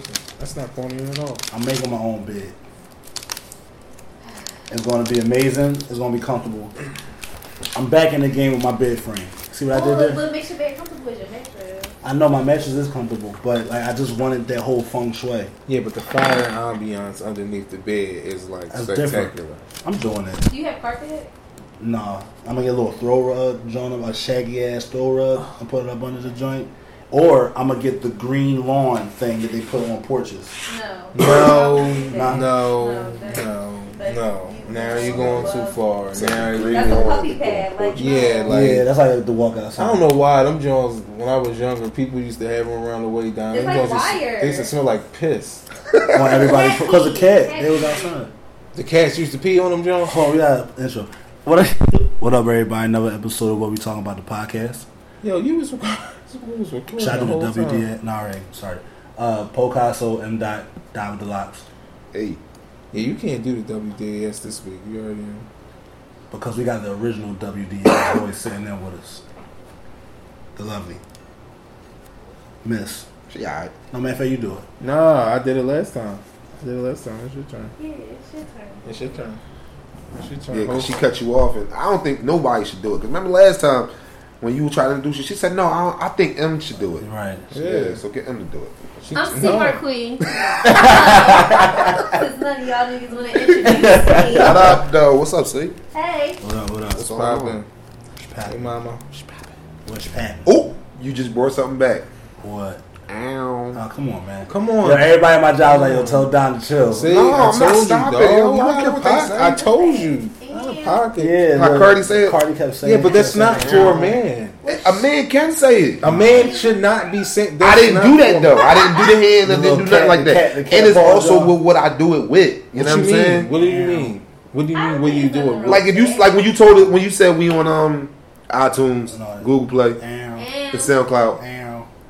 decent. That's not corny at all. I'm making my own bed. It's going to be amazing. It's going to be comfortable. I'm back in the game with my bed frame. See what I did Oh, there? what makes your bed comfortable is your mattress. I know my mattress is comfortable, but like I just wanted that whole feng shui. Yeah, but the fire ambiance underneath the bed is like That's spectacular. I'm doing it. Do you have carpet? Nah, I'm gonna get a little throw rug, joint up a shaggy ass throw rug, and put it up under the joint. Or I'm gonna get the green lawn thing that they put on porches. No. No, no, No, no, that- no. you- Now you're going too far. Now you That's a puppy pad. Like, Yeah, like- yeah, that's like the walk outside. I don't know why them Jones. When I was younger, people used to have them around the way down. It's Them like Jones used- wire. They used to smell like piss. On everybody because the cat, they was outside. The cats used to pee on them Jones. Oh, yeah, got an intro. What up, what up, everybody? Another episode of what we talking about the podcast. Yo, you was, you was recording Shout out to the whole the time. WD. Nah, right, sorry. Uh, Picasso M. Dot Dot with the locks Hey, Yeah, you can't do the WDS this week. You already know. because we got the original WD always sitting there with us. The lovely Miss. she alright. No matter fair you do it. Nah, I did it last time. I did it last time. It's your turn. Yeah, it's your turn. It's your turn. It's your turn. Yeah, because she cut you off, and I don't think nobody should do it. Because remember last time when you were trying to introduce her, she said, "No, I, don't, I think M should do it." Right. Yeah. Yeah. so get M to do it. she- I'm no. Queen. Because none of y'all niggas want to introduce me. What up, though? What's up, see? Hey. What up? What up? What's What's going poppin'? on? What's Hey, poppin'? mama. What's poppin'? Oh, you just brought something back. What? Ow. Oh, come on, man. Come Yo, on. everybody at my job was like, yo, tell Don to chill. See, No, I I'm not told you, stopping, dog. yo. You I out don't care of what they pocket. say. I told you. Out of Yeah. pocket. Yeah, How look, Cardi said? Cardi kept saying. Yeah, but that's not for a man. A man can say it. A man should not be saying. I didn't do that though. I didn't do the hand I didn't do nothing cat- like the that. cat- the cat and it's also with what I do it with. You What know what I'm you saying? mean? What do you mean? What do you mean? What do you think do it it's? Like if you like when you told it when you said we on um iTunes, No. Google Play, Damn. And and SoundCloud.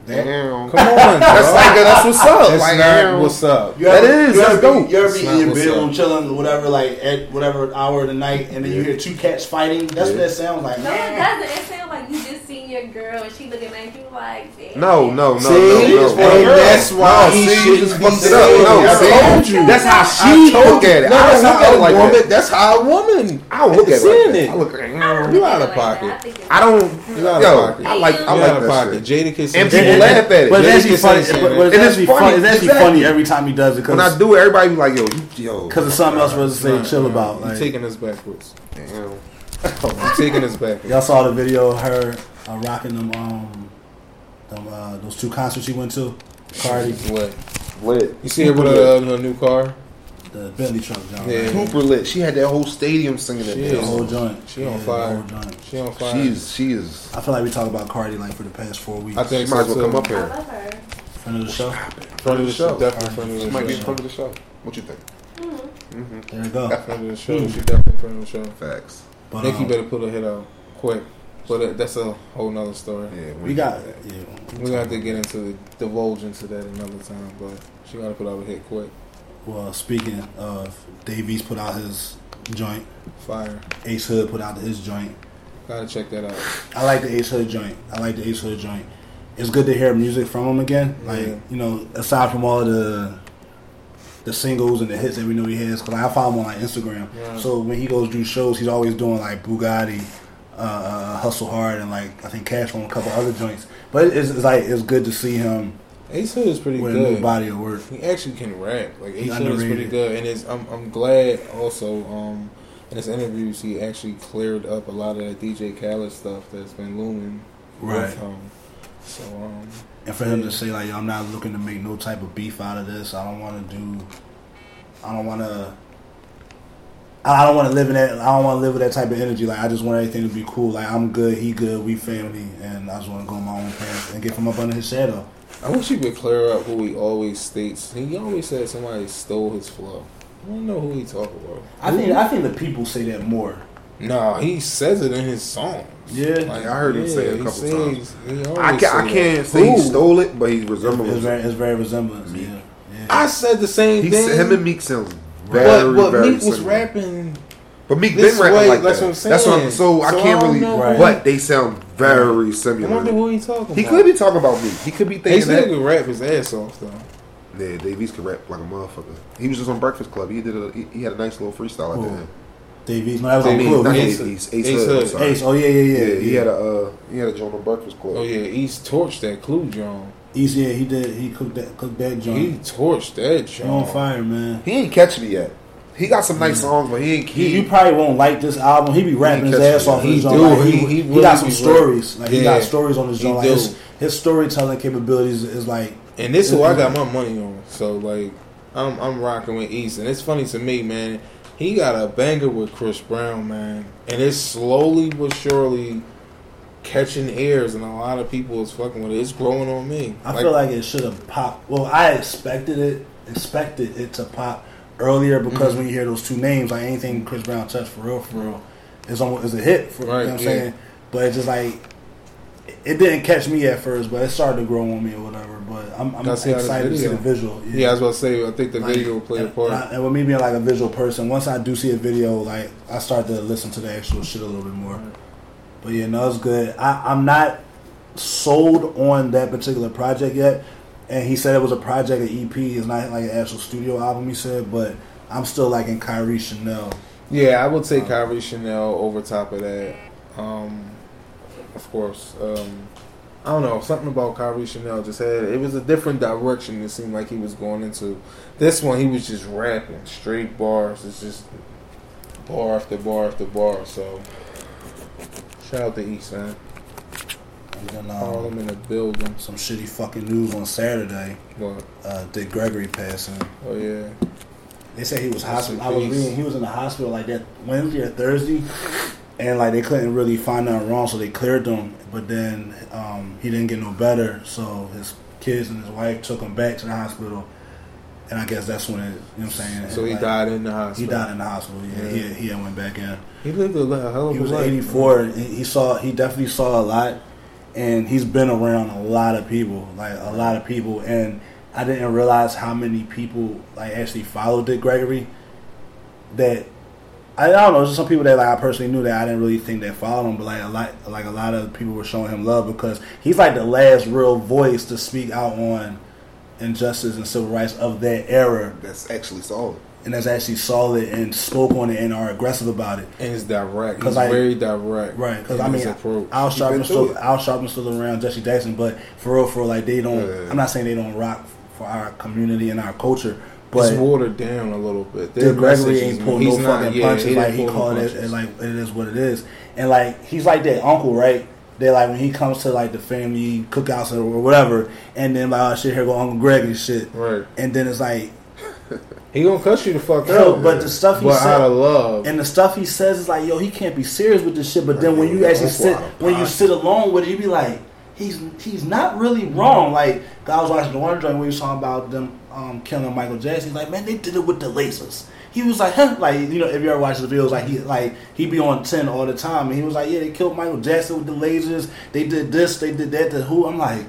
Damn. Damn. Come on, That's like that's what's up. That's like, not what's up. You ever, is, You that's ever, dope. be, you ever be in not your bedroom chilling, whatever, like at whatever hour of the night, and then you hear two cats fighting? That's what that sounds like. no, it doesn't. It sounds like you just seen your girl and she looking at you like, damn. No, no, no, See, no, no. and that's why No, he see, you shouldn't just be fucked it saying up. No. I see? told you. That's how I she told look at it. No, I that's don't look at a it like woman. that. That's how a woman. I don't look at it like that. it. I look at I mm, it. You look out of pocket. I think it's- I don't. You out of Yo, pocket. I like. I like out of that pocket. shit. Jada can And say people laugh at it. But it's Jada actually funny. But, that. it's And it's actually funny, funny. It's actually funny every time he does it When I do it, everybody be like, "Yo, yo." because it's something else for us to say chill about. You Like, taking us backwards. Damn. You taking us backwards. y'all saw the video of her uh, rocking them um them uh, those two concerts she went to. Cardi, What? Lit. You see her with her, uh, new car? the Bentley truck, John. Yeah. Right? Super lit. She had that whole stadium singing it. She The is. whole joint. She on Yeah, the fire. whole joint. She on fire. She's she is. I feel like we talk about Cardi like for the past four weeks. I think She might as well come up I here. love her. Friend of the show. Front of the show. Definitely front of the show. She the might be in show. front of the show. What you think? Mhm. Mm-hmm. There we go. Front of the show. She definitely front of the show. Facts. But Nicki um, better put her head out quick. But uh, that's a whole nother story. Yeah, we got yeah. We're gonna have to get into the divulge into that another time, but she gotta put out a hit quick. Well, speaking of, Dave East put out his joint. Fire. Ace Hood put out his joint. Gotta check that out. I like the Ace Hood joint. I like the Ace Hood joint. It's good to hear music from him again. Like Yeah. you know, aside from all the the singles and the hits that we know he has, because I follow him on like Instagram. Right. So when he goes do shows, he's always doing like Bugatti, uh, uh, Hustle Hard, and like I think Cash on a couple other joints. But it's, it's like it's good to see him Ace Hood is pretty with a new good. body of work. He actually can rap. Like Ace Hood is pretty good, and it's, I'm I'm glad also um in his interviews he actually cleared up a lot of that DJ Khaled stuff that's been looming Right. with him. So um And for him to say like, I'm not looking to make no type of beef out of this. I don't want to do. I don't want to. I don't want to live in that. I don't want to live with that type of energy. Like I just want everything to be cool. Like I'm good, he good, we family, and I just want to go my own path and get from up under his shadow. I wish he would clear up who he always states. He always said somebody stole his flow. I don't know who he talking about. I think I think the people say that more. Nah, he says it in his songs. Yeah. Like, I heard him say it a couple says- times. he always I, say ca- I can't say he Who? stole it, but he It's, resembles. it's very it's very resemblance. Yeah, yeah. I said the same He thing. said, him and Meek sounds very, but but very Meek was rapping. But Meek this been rapping way, like that's that. what I'm That's what I'm, saying. so I So I can't don't really. know Right. But they sound very similar. I wonder similar. who he talking He about. could be talking about Meek. He could be He thinking still that. can rap his ass off though. Yeah, Dave East could rap like a motherfucker. He was just on Breakfast Club. He did a he, he had a nice little freestyle at the Who? end. Dave East. No, that was I on Clue. not Ace- Dave Ace, Ace Hood. I'm Hood. sorry. Ace. Oh yeah, yeah, yeah. Yeah, he had a uh, he had a joint on Breakfast Club. Oh yeah, he's torched that Clue John. Easy. Yeah, he did. He cooked that. Cooked that joint. He torched that joint. on fire, man. He ain't catch me yet. He got some nice mm. songs, but he ain't. He, He, you probably won't like this album. He be rapping his ass me. off. He his joint. do. Like, he, He- he, he really got some stories. Like he got stories on his joint. Like his, his storytelling capabilities is like And this is who I got my money on. So like, I'm I'm rocking with East, and it's funny to me, man. He got a banger with Chris Brown, man, and it's slowly but surely catching ears, and a lot of people is fucking with it. It's growing on me. I feel like it should have popped. Well, I expected it, expected it to pop earlier because Mhm. when you hear those two names, like anything Chris Brown touched for real, for real, is almost is a hit. For, Right, you know what I'm yeah. saying? But it's just like it didn't catch me at first, but it started to grow on me or whatever. But I'm, I'm Gotta see how this excited to see the visual. yeah, I was about to say. I think the Like, video will play a part. And, I- and with me being like a visual person, once I do see a video, like I start to listen to the actual shit a little bit more. But yeah, no, it's good. I, I'm not sold on that particular project yet. And he said it was a project, an EP. It's not like an actual studio album. He said, but I'm still like in Kairi Chanel. Yeah, I would take Kairi Chanel over top of that. Um, of course. Um, I don't know. Something about Kairi Chanel just had it was a different direction. It seemed like he was going into. This one, he was just rapping straight bars. It's just bar after bar after bar. So shout out to East man. And then Harlem um, in the building. some shitty fucking news on Saturday. What? Uh, Dick Gregory passing. Oh yeah. They said he was in hospital. I was reading he was in the hospital like that Wednesday or Thursday, and like they couldn't really find nothing wrong, so they cleared him. But then um, he didn't get no better, so his kids and his wife took him back to the hospital, and I guess that's when it, you know what I'm saying. So he Like, died in the hospital. He died in the hospital. Yeah, Yeah. he he went back in. He lived a hell of He a was life. 84. and He he saw. He definitely saw a lot, and he's been around a lot of people, like a lot of people. And I didn't realize how many people like actually followed Dick Gregory. That I don't know. Just some people that like I personally knew that I didn't really think that followed him, but like a lot, like a lot of people were showing him love because he's like the last real voice to speak out on injustice and civil rights of that era, that's actually solid. and that's actually solid and spoke on it and are aggressive about it. and it's direct. 'Cause He's I- very direct. Right, because I mean, approach. Al Sharpton's still, Al Sharpton's still around, Jesse Jackson, but for real, for real, like they don't. Yeah. I'm not saying they don't rock for our community and our culture, but it's watered down a little bit. Their Gregory ain't pulled no not- fucking yeah, punches. he like he called it, and like it is what it is, and like he's like that uncle, right? That like when he comes to like the family cookouts or whatever, and then like oh shit, here go Uncle Greg and shit, Right. and then it's like He gonna cut you the fuck yo, out. but the stuff he but said, out of love. And the stuff he says is like, yo, he can't be serious with this shit. But then when you actually sit, when you sit alone with it, you be like, he's he's not really wrong. Like I was watching the one joint where he was talking about them um, killing Michael Jackson. He's like, man, they did it with the lasers. He was like, huh? like you know, if you ever watch the videos, like he like he be on ten all the time, and he was like, yeah, they killed Michael Jackson with the lasers. They did this, they did that. To who? I'm like.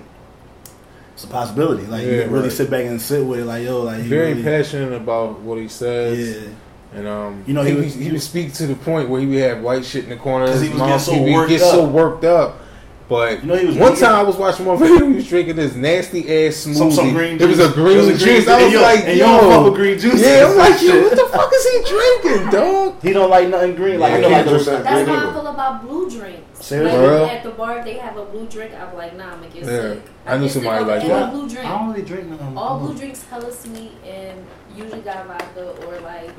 It's a possibility. Like you Yeah, can really right. sit back and sit with it. Like yo, like he very really, passionate about what he says. Yeah, And um, You know, he he was- he would speak to the point where he would have white shit in the corner. of 'Cause he was getting so He would worked get up. so worked up. But You know, he was one drinking- time I was watching one video. He was drinking this nasty ass smoothie. Some- some green It was juice. a green It was a green juice. I was yo- like, and yo, you don't fuck with green juice? Yeah, I'm like, yo, what the fuck is he drinking, dog? he don't like nothing green. Like Yeah, you know, I like can't those, drink that That's green how I either. feel about blue drinks. Seriously? Like, For real? at the bar, if they have a blue drink, I'm like, nah, I'm gonna get Yeah. sick. I knew somebody sick like off that. any blue drink. I don't really drink nothing. All blue drinks hella sweet and usually got vodka or like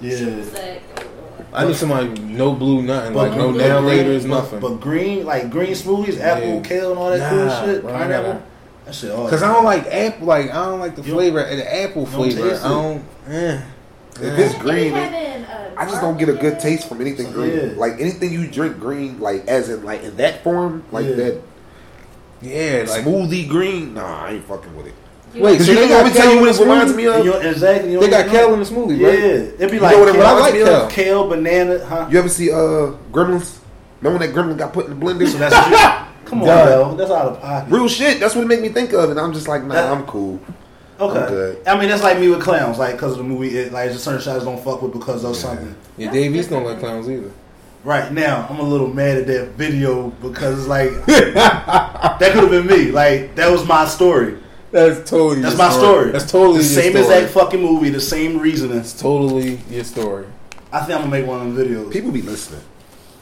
Yeah. triple. I knew somebody no blue nothing, But like no green- nail green- laters, but, nothing. But green, like green smoothies, apple, Yeah. kale, and all that Nah, cool shit, bro, I pineapple. gotta- That shit all. Cause I don't like apple. Like I don't like the You flavor, the apple don't flavor. I don't. Eh. If it's green, be uh, I just don't get a good taste from anything green. Yeah. Like anything you drink green, like as in like in that form, like Yeah. that Yeah, like smoothie green. Nah, I ain't fucking with it. You Wait, like- so you they know got what me tell you in what it the reminds smoothie? me And of? you know, exactly. You they got what kale know? in the smoothie, right? Yeah, it'd be You like know what it kale, reminds I like me kale. of? kale, banana, huh? You ever see uh Gremlins? Remember when that Gremlin got put in the blender? So that's what come on, Done. bro. That's out of pocket. Real shit. That's what it make me think of, and I'm just like, nah, That- I'm cool. Okay. I'm good. I mean, that's like me with clowns, like because of the movie. It, like just certain shots don't fuck with because of Yeah. something. Yeah, Dave East don't like clowns either. Right now, I'm a little mad at that video because it's like that could have been me. Like that was my story. That's totally That's your my story. That's totally the your same story. exact fucking movie, the same reasoning. It's totally your story. I think I'm gonna make one of the videos. People be listening.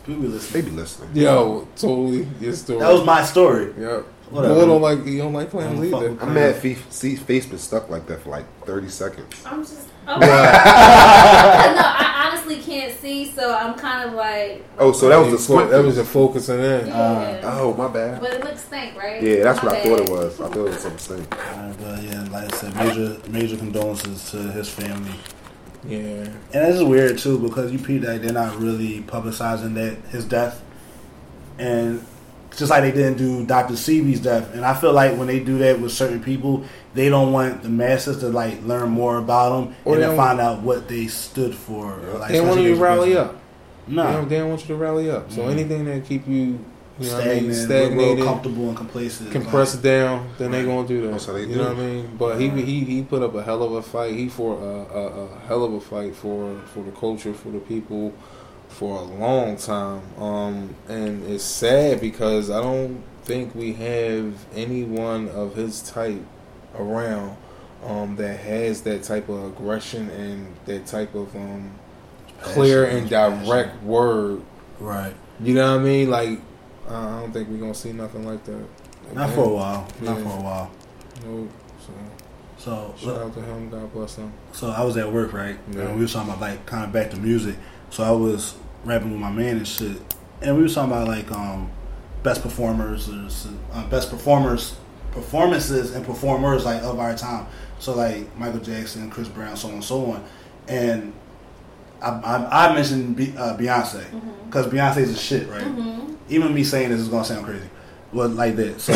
People be listening. They be listening. Yo, totally your story. That was my story. Yep. Whatever. Boy don't like you don't like clams I'm either. I'm mad. Fe- see, face been stuck like that for like 30 seconds. I'm just. Oh. Okay. no, I honestly can't see, so I'm kind of like. Oh, so that was a squint. That was a focusing in. Yeah. Uh, oh, my bad. but it looks stank, right? Yeah, that's My what I thought it was. I thought it was something. Alright, but yeah, like I said, major major condolences to his family. Yeah. And this is weird too because you peep that they're not really publicizing that his death, and just like they didn't do Dr. Sebi's death. And I feel like when they do that with certain people, they don't want the masses to like learn more about them Or and to find out what they stood for. Like, They want you to rally people. up. They, No, don't, they don't want you to rally up. So Mhm. anything that keep you, you know what I mean, stagnant, real stagnated, comfortable and complacent. compressed down, then they Right. gonna do that. That's how they you do know what I mean? But he Right. he he put up a hell of a fight. He fought a, a, a hell of a fight for for the culture, for the people, for a long time. Um, and it's sad because I don't think we have anyone of his type around um, that has that type of aggression and that type of um, clear and direct passion. word. right. You know what I mean? Like I don't think we're gonna see nothing like that. Not for a while. Not for a while. No, so So shout out to him. God bless him. So I was at work, right? Yeah. And we were talking about like kind of back to music. So I was rapping with my man and shit, and we were talking about like um best performers, or, uh, best performers, performances and performers like of our time. So like Michael Jackson, Chris Brown, so on and so on. And I, I, I mentioned Be, uh, Beyonce because Beyonce's a shit, right? Mm-hmm. Even me saying this is gonna sound crazy, but like that. So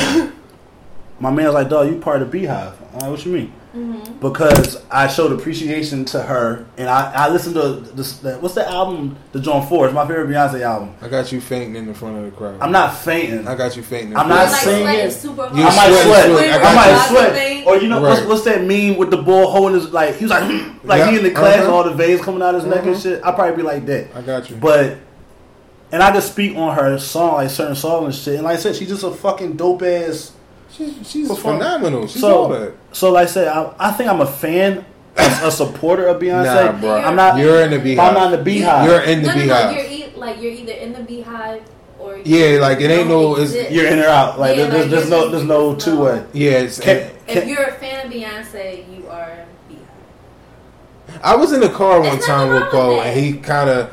my man was like, "Dog, you part of BeyHive." I'm like, what you mean? Mm-hmm. because I showed appreciation to her, and I, I listened to this. The, what's the album? The John Four. It's my favorite Beyonce album. I got you fainting in the front of the crowd. I'm not fainting. I got you fainting. I'm not front of the saying crowd. it. super You I might sweat, sweat. sweat. I I, might you. sweat. Or you know what's, Right. what's that meme with the bull holding his like he was like like Yeah, he in the class uh-huh. and all the veins coming out of his neck and Mhm. shit. I'd probably be like that. I got you. But and I just speak on her song like certain songs and shit. And like I said, she's just a fucking dope ass. She's she's Perform- phenomenal. She's So- all that. So like I said, I, I think I'm a fan, a, a supporter of Beyonce. Nah, bro. I'm not. You're in the BeyHive. I'm not in the BeyHive. You're in the no, no, no, BeyHive. you're e- like you're either in the BeyHive or Yeah, like, it ain't no- it's- You're in or out. Like Yeah, there's, like, there's no there's no two no- way. Yeah, it's, Can, If can, you're a fan of Beyonce, you are BeyHive. I was in the car one There's time with wrong Cole, and he kind of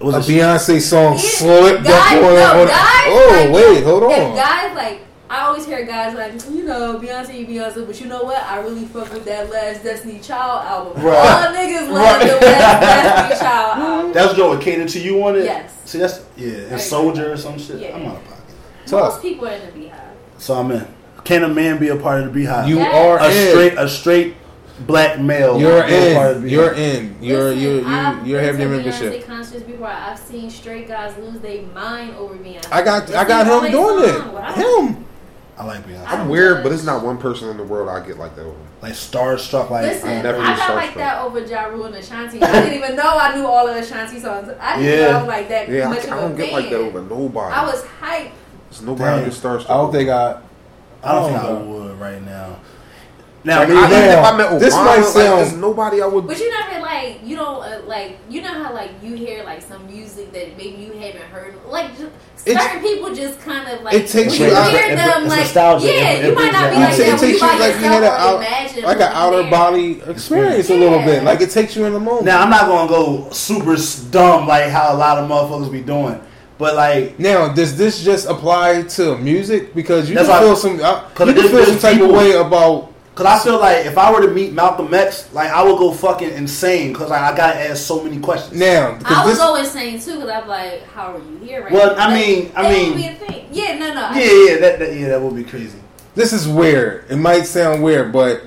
was a Beyonce song Yeah, slipped guys- up on. no, on guys, oh like, wait, hold If on. guys like, I always hear guys like, you know, Beyonce, you Beyonce, but you know what? I really fuck with that last Destiny Child album. Right. All niggas love Right. the last Destiny Child album. That was your catered to you on it. Yes. See that's yeah, and Right. soldier or some shit. Yeah. I'm out of pocket. Tough. Most people are in the BeyHive. So I'm in. Can a man be a part of the BeyHive? You Yes. are a in. straight a straight black male. You're be part of in. the You're in. You're Listen, you're I've you you're been having your to membership. Beyonce concerts before. I've seen straight guys lose their mind over Beyonce. I got I got him doing on. What I- it. Him. I like Beyonce. I- I'm weird, but it's not one person in the world I get like that over. like starstruck. Like Listen, I've never I got like that over Ja Rule and Ashanti. I didn't even know I knew all of Ashanti songs. I didn't Yeah. know I was like that Yeah, I, much I of a don't get like that over nobody. I was hyped. There's nobody I Damn. get starstruck. I don't think I. I don't think Oh, I would right now. Now, Like, me- I- I, even if I met Obama, this might like, sound- there's nobody I would. But you never like you don't uh, like you know how like you hear like some music that maybe you haven't heard like just, It's- certain people just kind of like It takes when you out- hear it- them it's like nostalgia. yeah It- it you might not be like out. that It takes you by like you yourself had or a out, imagine like an outer there. body experience a little bit. Like it takes you in the moment. now I'm not gonna go super dumb like how a lot of motherfuckers be doing, but like Now, does this just apply to music? Because you can why- feel some, uh, 'cause you can there's- feel some there's type of way about. Cause I feel like if I were to meet Malcolm X, like I would go fucking insane. Cause like I gotta ask so many questions. Now, I because would this, go insane too because I'm like, how are you here right Well, now? I Like, mean- I that mean- would be a thing. Yeah, no, no. I- Yeah, yeah, that, that yeah, that would be crazy. this is weird. It might sound weird, but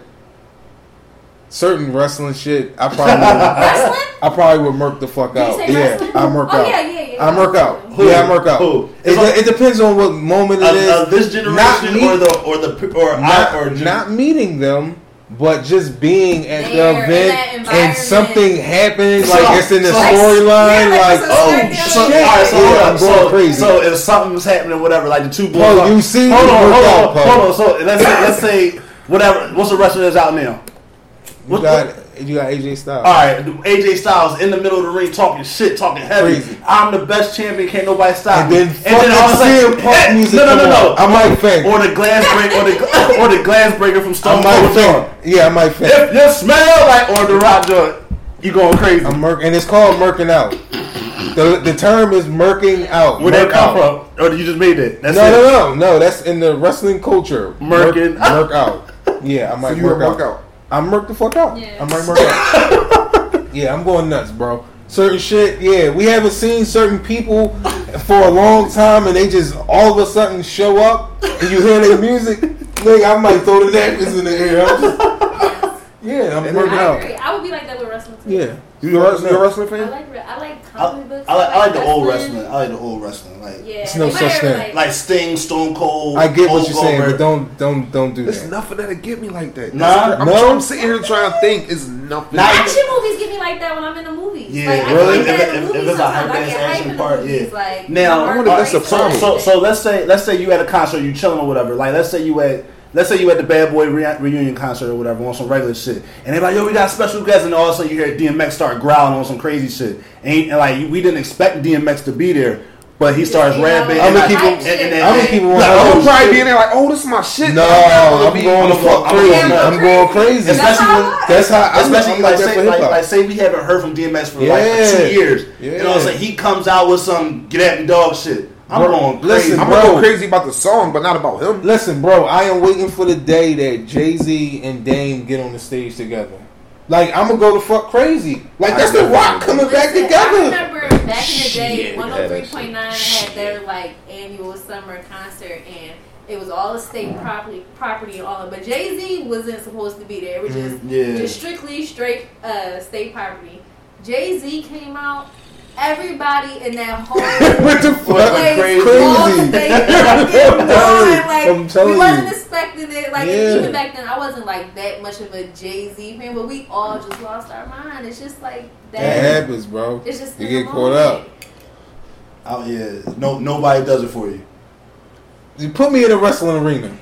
certain wrestling shit, I probably, Wrestling? I probably would murk the fuck Did you out. say Yeah, wrestling? I murk oh, out. yeah, yeah, yeah. I murk out. Who? Yeah, I murk out. Who? It, it depends on what moment it Of, is. of this generation Not me- or the or the or not, I or gen- not meeting them, but just being at There, the event and something happens, So- like it's in the so- storyline, Yeah, like like, oh shit, So, all right, so, hold yeah. I'm going so, crazy. so if something's happening, whatever, like the two boys. Paul, are- you see hold on, hold on, hold on. So let's say, let's say whatever. What's the wrestler that's out now? You What- got you got AJ Styles. All right, AJ Styles in the middle of the ring talking shit, talking heavy. Crazy. I'm the best champion, can't nobody stop And me. then fucking all of a sudden- CM Punk Eh, music No, no, no, come no. I might faint. Or the glass break, or the or the glass breaker from I Stone Cold. faint. Yeah, I might faint. If you smell like or the rock joint, you going crazy. I'm murk, and it's called murking out. The the term is murking out. Where that Murk come out. from? Or you just made it? That's no, it. no, no, no. That's in the wrestling culture. Murking. Murk, murk out. Yeah, I might So you murk a out. Workout. I murk the fuck out. Yeah. I might murk out. yeah, I'm going nuts, bro. Certain shit, yeah. We haven't seen certain people for a long time, and they just all of a sudden show up, and you hear their music. Nigga, I might throw the napkins in the air. I'm just, yeah, I'm And working I out. agree. I would be like that with wrestling too. Yeah, You a, wrestling- you a wrestling I fan? like I like I, comic books. I like, I like the old wrestling. wrestling. I like the old wrestling. Like Yeah, It's no anybody such thing. Like, like Sting, Stone Cold. I get what you're saying, but don't don't don't do There's that. There's nothing that'll get me like that. Nah. I'm, No. I'm sitting here trying to think. It's nothing. Nah, action movies get me like that when I'm in the movies. Yeah, like, I really? get like that If- in the if- if movies it's a sometimes. I hype-ass action part, movies, yeah. Like, Now, I wonder if that's Wahlberg a So, problem. so, so let's say let's say you at a concert, you chilling or whatever. Like let's say you at let's say you at the Bad Boy re- reunion concert or whatever on some regular shit, and they're like, yo, we got special guests, and all of a sudden you hear DMX start growling on some crazy shit, and, he- and like we didn't expect DMX to be there, but he starts Yeah, rapping. you and know, like- I'ma keep hype and- shit, and then- I'ma keep it I'm gonna probably be in there like, oh, this is my shit. No, I'm I'm going the I'm fuck going- crazy. I'm going- I'm going crazy. Especially when That's how I'm, Especially I'm like, like say, like, like say we haven't heard from DMX for like two years, Yeah. and all of a sudden he comes out with some get at me dog shit. I'm Bro, going crazy. listen, I'm bro. gonna go crazy about the song, but not about him. Listen, bro, I am waiting for the day that Jay Z and Dame get on the stage together. Like I'm gonna go the fuck crazy. Like that's the Rock coming back Listen, I together. remember back in the day, Shit, one yeah, hundred that's three point nine had their like annual summer concert, and it was all the state property, property and all of. It. But Jay Z wasn't supposed to be there. It was just yeah. just strictly straight uh, state property. Jay Z came out. Everybody in that whole what the fuck? place crazy. all Crazy. state fucking. I'm Like telling we wasn't you. expecting it. Like Yeah. even back then, I wasn't like that much of a Jay Z fan, but we all just lost our mind. It's just like that. That happens, bro. It's just You get caught up. moment. Oh yeah, no nobody does it for you. You put me in a wrestling arena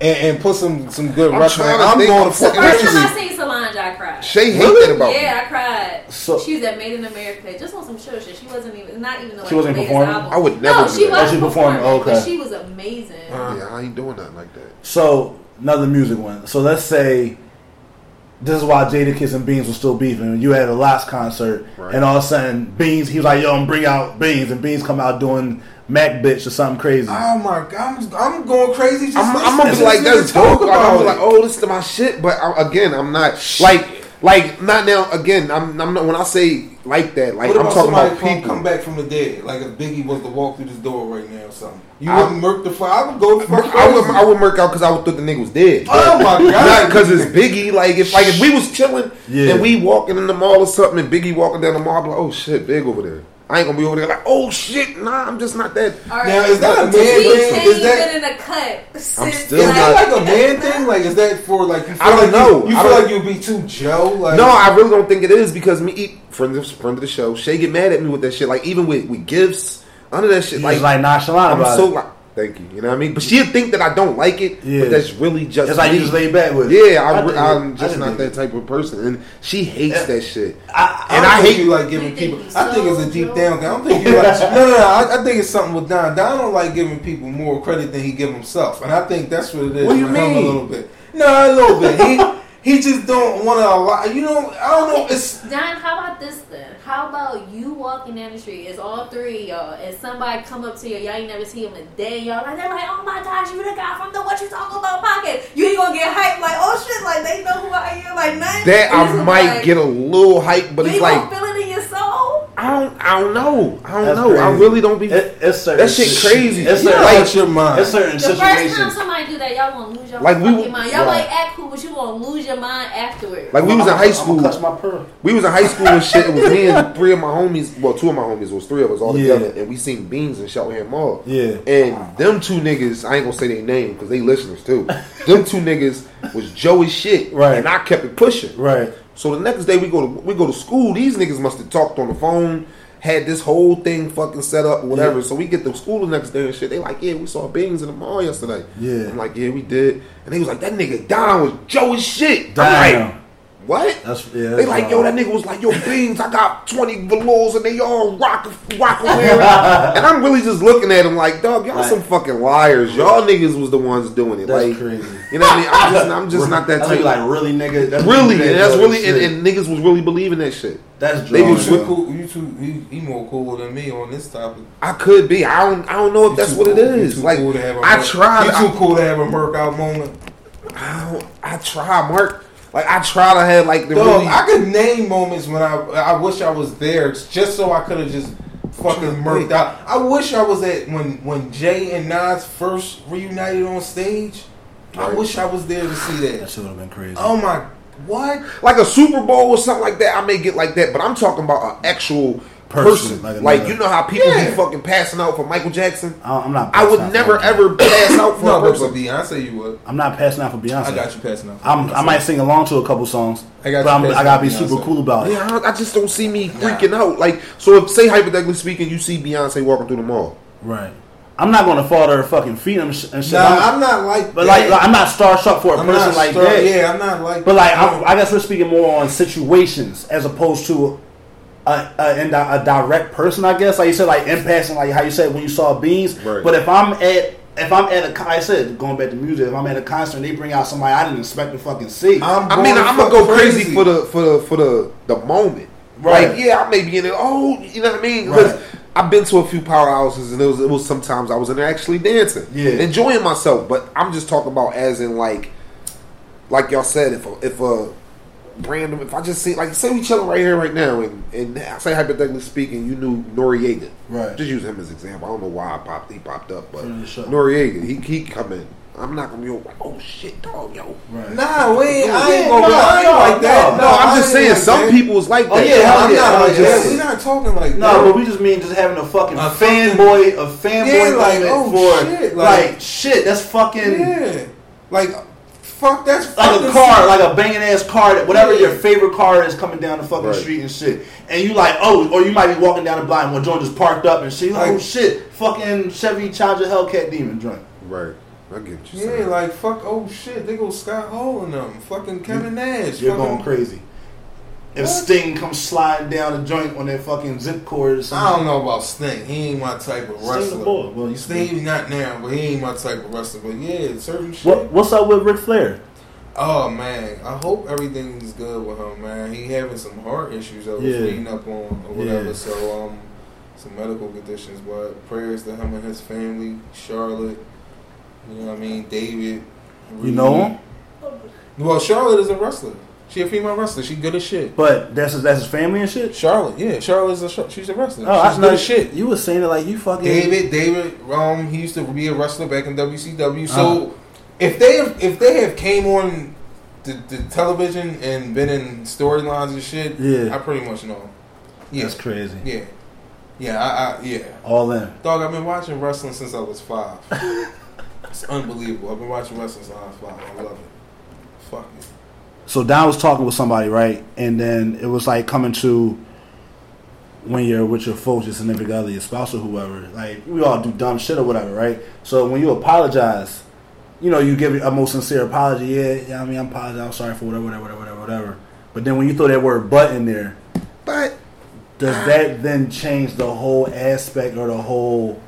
and, and put some some good I'm wrestling. to I'm think. going I'm to fucking The first time I crazy. seen Solange, I cried. Shay hated Really? that about me. Yeah, I cried. So- she was at Made in America, just on some show shit. She wasn't even not even the, like, She wasn't performing? album. I would never No, do she that. was Oh, she performing. performing, Okay. but she was amazing. Uh, Yeah, I ain't doing nothing like that. So another music one. So let's say this is why Jadakiss and Beans was still beefing. You had a last concert, Right. and all of a sudden Beans, he was like, "Yo, I'm bring out Beans," and Beans come out doing Mac bitch or something crazy. Oh my god, I'm, I'm going crazy. Just I'm, I'm gonna be like, this that's talk dope. Like, I'm about like, oh, this is my shit. But I, again, I'm not like, like not now. Again, I'm, I'm not. When I say like that, like I'm talking somebody about come, people. come back from the dead? Like if Biggie was to walk through this door right now or something. You wouldn't murk the fire. I would go the fuck I would, crazy. I would murk out because I would thought the nigga was dead. Oh my god! Not god! because it's Biggie. Like if like if we was chilling Yeah. and we walking in the mall or something, and Biggie walking down the mall, I'd be like, oh shit, big over there. I ain't gonna be over there like, oh shit, nah, I'm just not that. All right. Now is that a man thing? Is that been in a cut. Since still is that like a man thing? Like is that for like you feel I don't like know. You, you feel like you'd be too Joe? Like No, I really don't think it is because me eat friends of friend of the show. Shay get mad at me with that shit. Like even with, with gifts, none of that shit. He Like, like nonchalant I'm about so it. like, thank you. You know what I mean? But she'd think that I don't like it. Yeah. But that's really just It's like you me. just laid back with. Yeah, I, dig it. am just dig not that type of person, and she hates Yeah. that shit. I, And And I, I think hate- you like giving people. he's I think it's a deep down. thing. I don't think you like. no, no, no. I, I think it's something with Don. Don don't like giving people more credit than he give himself, and I think that's what it is. What do you mean? A little bit. No, a little bit. He he just don't want to allow. You know, I don't know. It's Don, how about this then? How about you walking down the street? It's all three of y'all, and somebody come up to you. Y'all ain't never see him a day. Y'all like they're like, oh my gosh, you the guy from the what you talking about pocket. You ain't gonna get hyped like, oh shit, like they know who I am, like nothing. That I might like, get a little hype, but you it's like gonna feel it in your soul. I don't, I don't know, I don't That's know. I really don't be. It, it's certain That shit crazy. It's you certain, know like, your mind. it's certain The first time somebody do that, y'all gonna lose your Like, we- fucking mind. Y'all right. might act cool, but you gonna lose your mind afterwards. Like we was in high school. Clutch my pearl. We was in high school and shit. It was me and three of my homies. Well, two of my homies. It was three of us all Yeah. together, and we seen Beans in Cheltenham Mall. Yeah. And them two niggas, I ain't gonna say their name because they listeners too. them two niggas was Joey shit, Right. And I kept it pushing. Right. So the next day we go to we go to school. These niggas must have talked on the phone, had this whole thing fucking set up, whatever. So we get to school the next day and shit. They like, yeah, we saw beans in the mall yesterday. Yeah. I'm like, yeah, we did. And he was like, that nigga Don was Joe as shit. Damn. Like, what? That's yeah. They like, wild. yo, that nigga was like, yo, beans, I got 20 velours and they all rock, rock wearing. and I'm really just looking at him like, dog, y'all Like- some fucking liars. Y'all niggas was the ones doing it. That's like, crazy. You know what I mean? I'm just, I'm just not that type. like really, nigga. That's really, that and that's really, and, and niggas was really believing that shit. that's they drawing, was You cool. You too. You, you more cooler than me on this topic. I could be. I don't. I don't know if You that's what it cool- you is. too Like cool to have a I murk- tried. You I, too cool to have a murk out moment. I, don't- I try, Mark. Like I try to have like the Dog, really. I could name moments when I I wish I was there just so I could have just fucking murked out. I wish I was at when when Jay and Nas first reunited on stage. I wish I was there to see That that. shit would have been crazy. Oh my, what? like a Super Bowl or something like that, I may get like that, but I'm talking about an actual Person, person. like Like, another- you know how people Yeah. be fucking passing out for Michael Jackson. I- I'm not. I would never ever pass out for No, a but person. Beyonce, you would. I'm not passing out for Beyonce. I got you passing out. for I'm, I might sing along to a couple songs, I got. But you I'm, I gotta be Beyonce. super cool about it. Yeah, I, I just don't see me freaking out. Like, so if say hypothetically speaking, you see Beyonce walking through the mall. Right. I'm not gonna fall to her fucking feet and, shit. Nah, I'm- I'm not like. but that. like, like, I'm not starstruck for a I'm person not like star- that. Yeah, I'm not like. But like, I'm, I'm, I guess we're speaking more on situations as opposed to a, a, in di- a direct person. I guess, like you said, like in passing, like how you said when you saw beans. Right. But if I'm at if I'm at a, con- I said going back to music, if I'm at a concert and they bring out somebody I didn't expect to fucking see, I'm I mean, I'm gonna fucking go crazy, for the for the for the the moment. Right. Like, yeah, I may be in it. Oh, you know what I mean? Because Right. I've been to a few powerhouses, and it was it was sometimes I was in there actually dancing, Yeah. enjoying myself. But I'm just talking about as in like, like y'all said, if a, if a random, if I just see like say we chilling right here right now, and and I say hypothetically speaking, you knew Noriega, Right. Just use him as example. I don't know why I popped he popped up, but Yeah, sure. Noriega, he he come in. I'm not gonna be like, oh shit, dog, yo. right. Nah, we I ain't Yeah, gonna be no, I ain't like that. no, No, I I'm just saying like some that. people is like Oh, that. yeah, hell I'm yeah, not I'm like just- that. We're not talking like No, that. but we just mean just having a fucking A fanboy, a fanboy Yeah, like, moment oh, for shit, like, like- shit. That's fucking Yeah, like fuck. That's like a car, like a banging ass car, that- whatever Yeah. your favorite car is coming down the fucking Right. street and shit. And you like, oh, or you might be walking down the block and one joint just parked up and shit. Oh shit, fucking Chevy Charger Hellcat Demon joint. Right. I get you Yeah, saying. like fuck. Oh shit, they go Scott Hall in them. Fucking Kevin Nash. You're fucking, going crazy. If What? Sting comes sliding down the joint on that fucking zip cord or something. I don't know about Sting. He ain't my type of wrestler. boy. Well, you Sting not now, but he ain't my type of wrestler. But yeah, certain shit. What, what's up with Ric Flair? Oh man, I hope everything's good with him, man. He having some heart issues I was Yeah. reading up on or whatever. Yeah. So um, some medical conditions. But prayers to him and his family, Charlotte. You know what I mean, David. You know him? Well, Charlotte is a wrestler. She a female wrestler. She good as shit. But that's his, that's his family and shit. Charlotte, yeah, Charlotte's a she's a wrestler. Oh, I she's good as shit. You was saying it like you fucking David, David, um, he used to be a wrestler back in WCW. So Uh-huh. if they have, if they have came on the, the television and been in storylines and shit, Yeah. I pretty much know. Yeah, That's crazy. yeah, yeah, I, I, yeah. All in. Dog, I've been watching wrestling since I was five. it's unbelievable. I've been watching wrestling since I was five. I love it. Fuck. So Don was talking with somebody, right? And then it was like coming to when you're with your folks, your significant other, your spouse or whoever. Like we all do dumb shit or whatever, right? So when you apologize, you know, you give a most sincere apology. Yeah, yeah. I mean, I'm apologizing. I'm sorry for whatever, whatever, whatever, whatever, whatever. But then when you throw that word "but" in there, But does that then change the whole aspect or the whole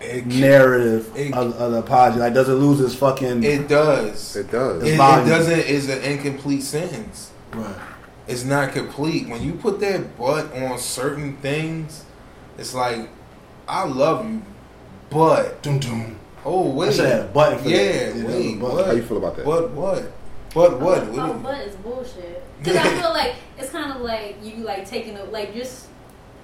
It, narrative it- of, of the apology? Like, does it lose its fucking? it does. It, it does. It's it doesn't. Is an incomplete sentence. right. it's not complete. When you put that but on certain things, it's like, I love you, but Doom doom. oh I wait, should have had a button for yeah, that. Yeah, wait, a button. How you feel about that? But what? But what? Oh, What? but it's bullshit. Because I feel like it's kind of like you like taking a like just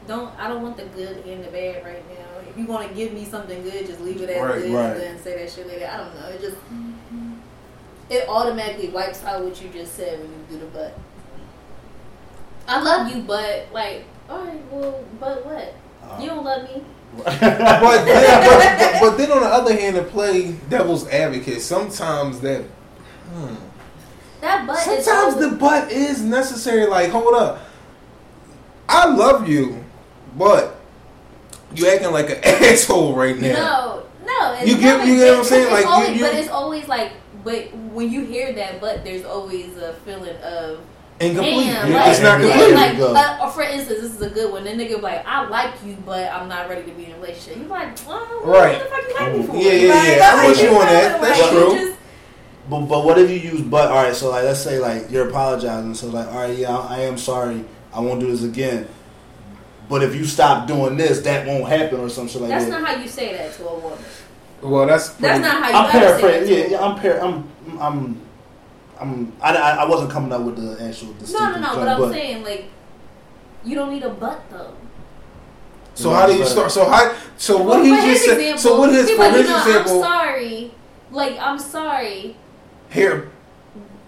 don't. I don't want the good and the bad right now. You want to give me something good, just leave it as Right, good right. and then say that shit later. I don't know. It just it automatically wipes out what you just said when you do the but. I love you, but like, all right, well, but what? Uh, You don't love me. but, then, but, but, then on the other hand, to play devil's advocate, sometimes that. Hmm, That but is sometimes the butt is necessary. Like, hold up, I love you, but you acting like an asshole right now. No, no. You get- never- you get what I'm saying? it's Like, always, you- but it's always like, but when you hear that, but there's always a feeling of Incomplete. damn, Yeah, like, it's not yeah, complete. like, Go. uh, or for instance, this is a good one. The nigga be like, I like you, but I'm not ready to be in a relationship. You're like, well, Right. What the fuck you like me for? Yeah, yeah, Like, yeah. I'm like, with you on that. like, That's you true. just- But but what if you use but? All right, so like let's say like you're apologizing, so like all right, yeah, I, I am sorry, I won't do this again. But if you stop doing this, that won't happen or some shit like That's that. That's not how you say that to a woman. Well, that's That's not how you I'm ever say that paraphrasing. Yeah, yeah. I'm par- I'm I'm I'm I, I, I wasn't coming up with the actual. No, no, no. term, But I'm saying like, you don't need a butt though. So how do you start? So how? So what Well, he for his just said? example, So what his he's for his you example? I'm sorry. Like I'm sorry. Here,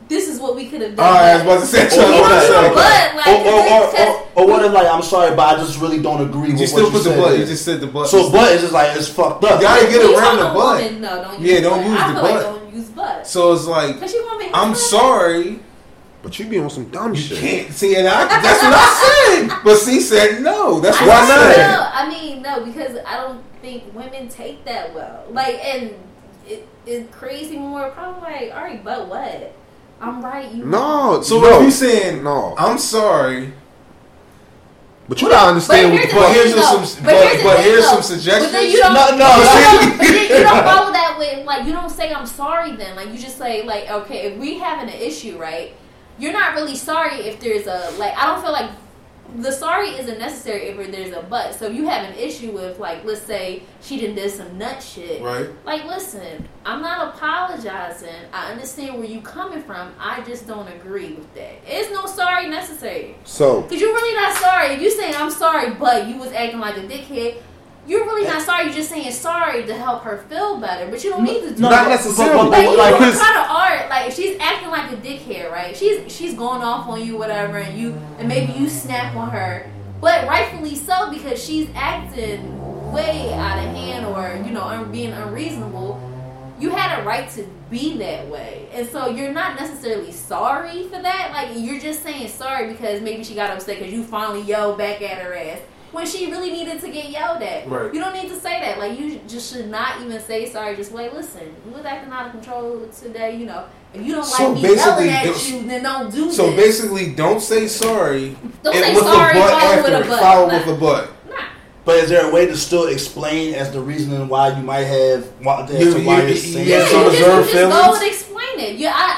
This is what we could have done. all right. I was about to say. Oh, so You what I need said. a butt, like, or, or, or, 'cause- or, or what if like I'm sorry, but I just really don't agree with You what still you put the said. butt. You just said the butt. so butt is just like it's fucked up. You gotta get When you around the butt. woman, No, don't use Yeah, don't butt. use I the butt. Like don't use butt. So it's like Cause you want me. I'm sorry. But you be on some dumb You shit. can't see, and I, that's what I said. But she said no. That's I what don't I I mean, no, because I don't think women take that well. Like, and it, it's crazy when we're probably like, all right, but what? I'm right. You No, So no, if you saying no, I'm sorry, but you gotta understand what here's the the but fuck. thing, here's some, But but, here's but here's though. some But suggestions. then you don't. No, no, but, no. you don't but then you don't follow that with like you don't say I'm sorry. Then like you just say like okay, if we having an issue, right? You're not really sorry if there's a like. I don't feel like the sorry isn't necessary if there's a but. So if you have an issue with like, let's say she didn't did some nut shit. Right. Like, listen, I'm not apologizing. I understand where you coming from. I just don't agree with that. It's no sorry necessary. So Cause you're really not sorry. If you saying I'm sorry, but you was acting like a dickhead, you're really eh. not sorry. You're just saying sorry to help her feel better. But you don't need to do No, not that. necessarily. Like, you like, know, kind of art. Like, if she's acting like a dickhead, right? She's she's going off on you, whatever, and you and maybe you snap on her, but rightfully so because she's acting way out of hand or you know un- being unreasonable. You had a right to be that way, and so you're not necessarily sorry for that. Like you're just saying sorry because maybe she got upset because you finally yelled back at her ass when she really needed to get yelled at. Right. You don't need to say that. Like you just should not even say sorry. Just wait. Listen, you was acting out of control today. You know, if you don't like So me basically, yelling at don't- you, then don't do So this. basically, don't say sorry. Don't and say with sorry, a butt follow after with a it. butt. Follow Nah. with a butt. Nah. But is there a way to still explain as the reasoning why you might have why, as You- to why you- you're saying yeah, Yeah, some you just, reserved you just go and explain it. Yeah, I,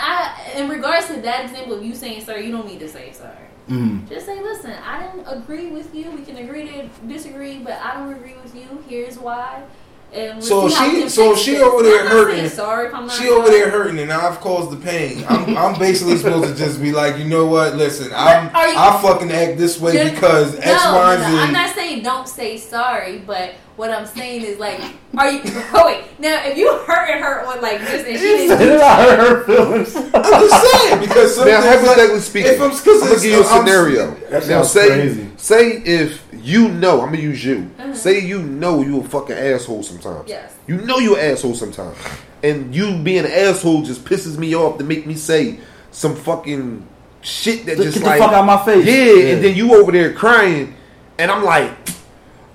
I, in regards to that example of you saying sorry, you don't need to say sorry. Mm. Just say, listen, I didn't agree with you. We can agree to disagree, but I don't agree with you. Here's why. And let's So see how we she- so she this. over there I'm hurting. Sorry, if I'm not She over there hurting, and I've caused the pain. I'm, I'm basically supposed to just be like, you know what? Listen, I'm, I fucking act this way because no, X, Y, no, Z. no. I'm not saying don't say sorry, but what I'm saying is like, are you? Oh wait, now if you hurting her on like this and she didn't do I hurt her feelings. I'm just saying because some now, things like- hypothetically speaking, if I'm, cause I'm gonna give you a I'm- scenario. That Now, sounds say crazy. say if you know, I'm gonna use you. Uh-huh. Say you know you a fucking asshole sometimes. Yes. You know you an asshole sometimes, and you being an asshole just pisses me off to make me say some fucking shit that Get just the like fuck out my face. Yeah, and then you over there crying, and I'm like,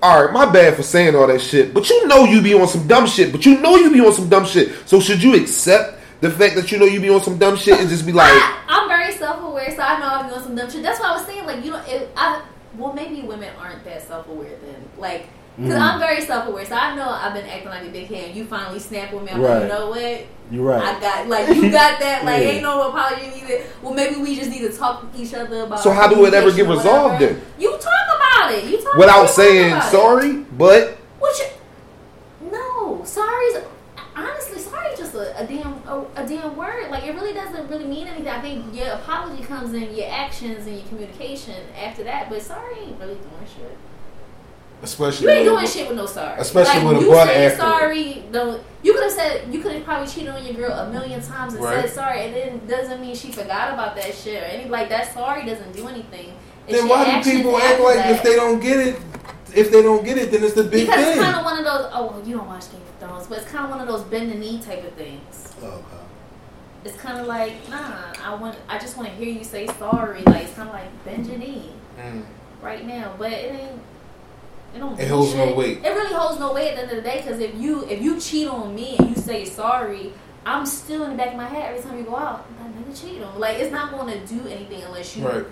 all right, my bad for saying all that shit, but you know you be on some dumb shit, but you know you be on some dumb shit. So should you accept the fact that you know you be on some dumb shit and just be like, I, I'm very self-aware, so I know I'm on some dumb shit. That's why I was saying, like, you know, I well, maybe women aren't that self-aware then, like. Because Mm. I'm very self-aware, so I know I've been acting like a big head. You finally snap with me. I'm Right. like, you know what? You're right. I got like you got that. Like Yeah. ain't no apology needed. Well, maybe we just need to talk to each other about. So how do it ever get resolved then? You talk about it. You talk without saying sorry, but What you? No, sorry's honestly sorry is just a, a damn a, a damn word. Like it really doesn't really mean anything. I think your apology comes in your actions and your communication after that. But sorry ain't really doing shit. especially You ain't with- doing shit with no sorry. Especially like, with a you butt saying after. sorry. Don't you could have said you could have probably cheated on your girl a million times and Right. said sorry, and then doesn't mean she forgot about that shit or any like that. Sorry doesn't do anything. Then why do people act like that. if they don't get it, if they don't get it, then it's the big Because thing. it's kind of one of those. Oh, well, you don't watch Game of Thrones, but it's kind of one of those bend the knee type of things. Oh, okay. It's kind of like, nah, I want, I just want to hear you say sorry. Like it's kind of like bend your knee Mm. right now, but it ain't. It don't. It holds no weight. It really holds no weight at the end of the day because if you if you cheat on me and you say sorry, I'm still in the back of my head every time you go out. That nigga cheat on. Like it's not going to do anything unless you Right.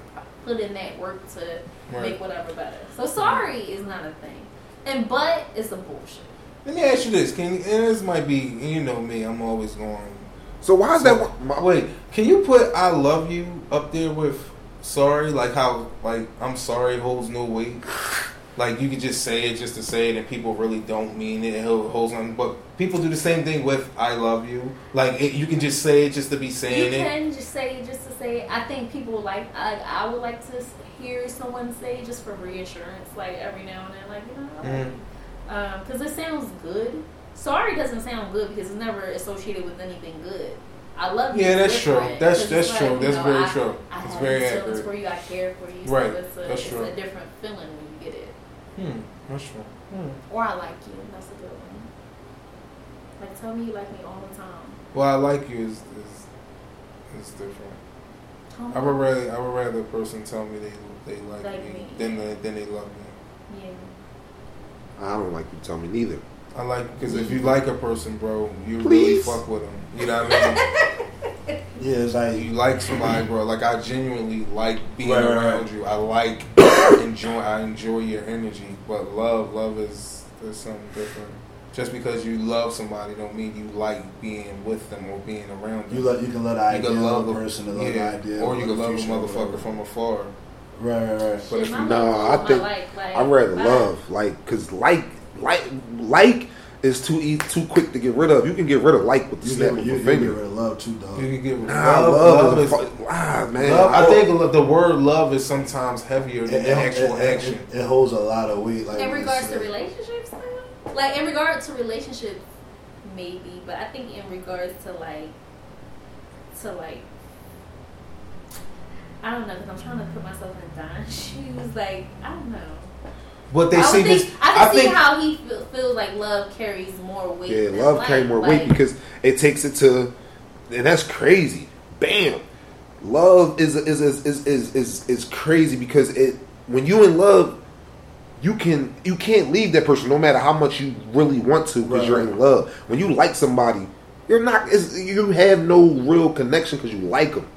Put in that work to Right. make whatever better. So sorry is not a thing, and but it's a bullshit. Let me ask you this: Can and this might be you know me? I'm always going. So why is that? my- Wait, can you put "I love you" up there with "sorry"? Like how like I'm sorry holds no weight. Like you could just say it just to say it, and people really don't mean it. It hol- holds on, but people do the same thing with "I love you." Like it, you can just say it just to be saying it. You can just say it just to say it. I think people like I, I would like to hear someone say just for reassurance, like every now and then, like you know, I love Mm. you. because it sounds good. Sorry doesn't sound good because it's never associated with anything good. I love you. Yeah, that's true. That's that's it's true. like, That's know, very I, true. I It's have very accurate. for you. I care for you. Right, So it's a, that's it's true. a different feeling when you get it. Hmm. That's true. Hmm. Or I like you. That's a good one. Like tell me you like me all the time. Well, I like you is is is different. Tell I would rather I would rather a person tell me they they like, Like me, me. than they, than they love me. Yeah. I don't like you tell me neither. I like because if you like a person, bro, you Please. really fuck with them. You know what I mean? Yeah, it's like you like somebody, bro. Like I genuinely like being Right, right, around right. you. I like enjoy. I enjoy your energy. But love, love is is something different. Just because you love somebody, don't mean you like being with them or being around them. you let you can let the You can love of a a person, to love the yeah, idea, or you can love a motherfucker from afar. Right, right, right. But if Shit, you my Nah, love I think my like, like, I'd rather love, like, cause like, like, like is too easy, too quick to get rid of. You can get rid of like with the You snap get, of you, a you get finger. rid of love too, dog. You can get Nah, love. love, love is, is ah man. Love, I I- think lo- the word love is sometimes heavier than it, the actual it- it- action. it- it holds a lot of weight. Like in regards to relationships though? like in regards to relationships maybe but i think in regards to like to like i don't know because i'm trying to put myself in don's shoes like i don't know But they I, see would think, this. I can I see think how he feel, feels like love carries more weight yeah, than love like. carry more like, weight because it takes it to, and that's crazy. Bam, love is is is is is is, is crazy because it when you in love. You can you can't leave that person no matter how much you really want to because Right, you're in love. When you like somebody, you're not. You have no real connection because you like them.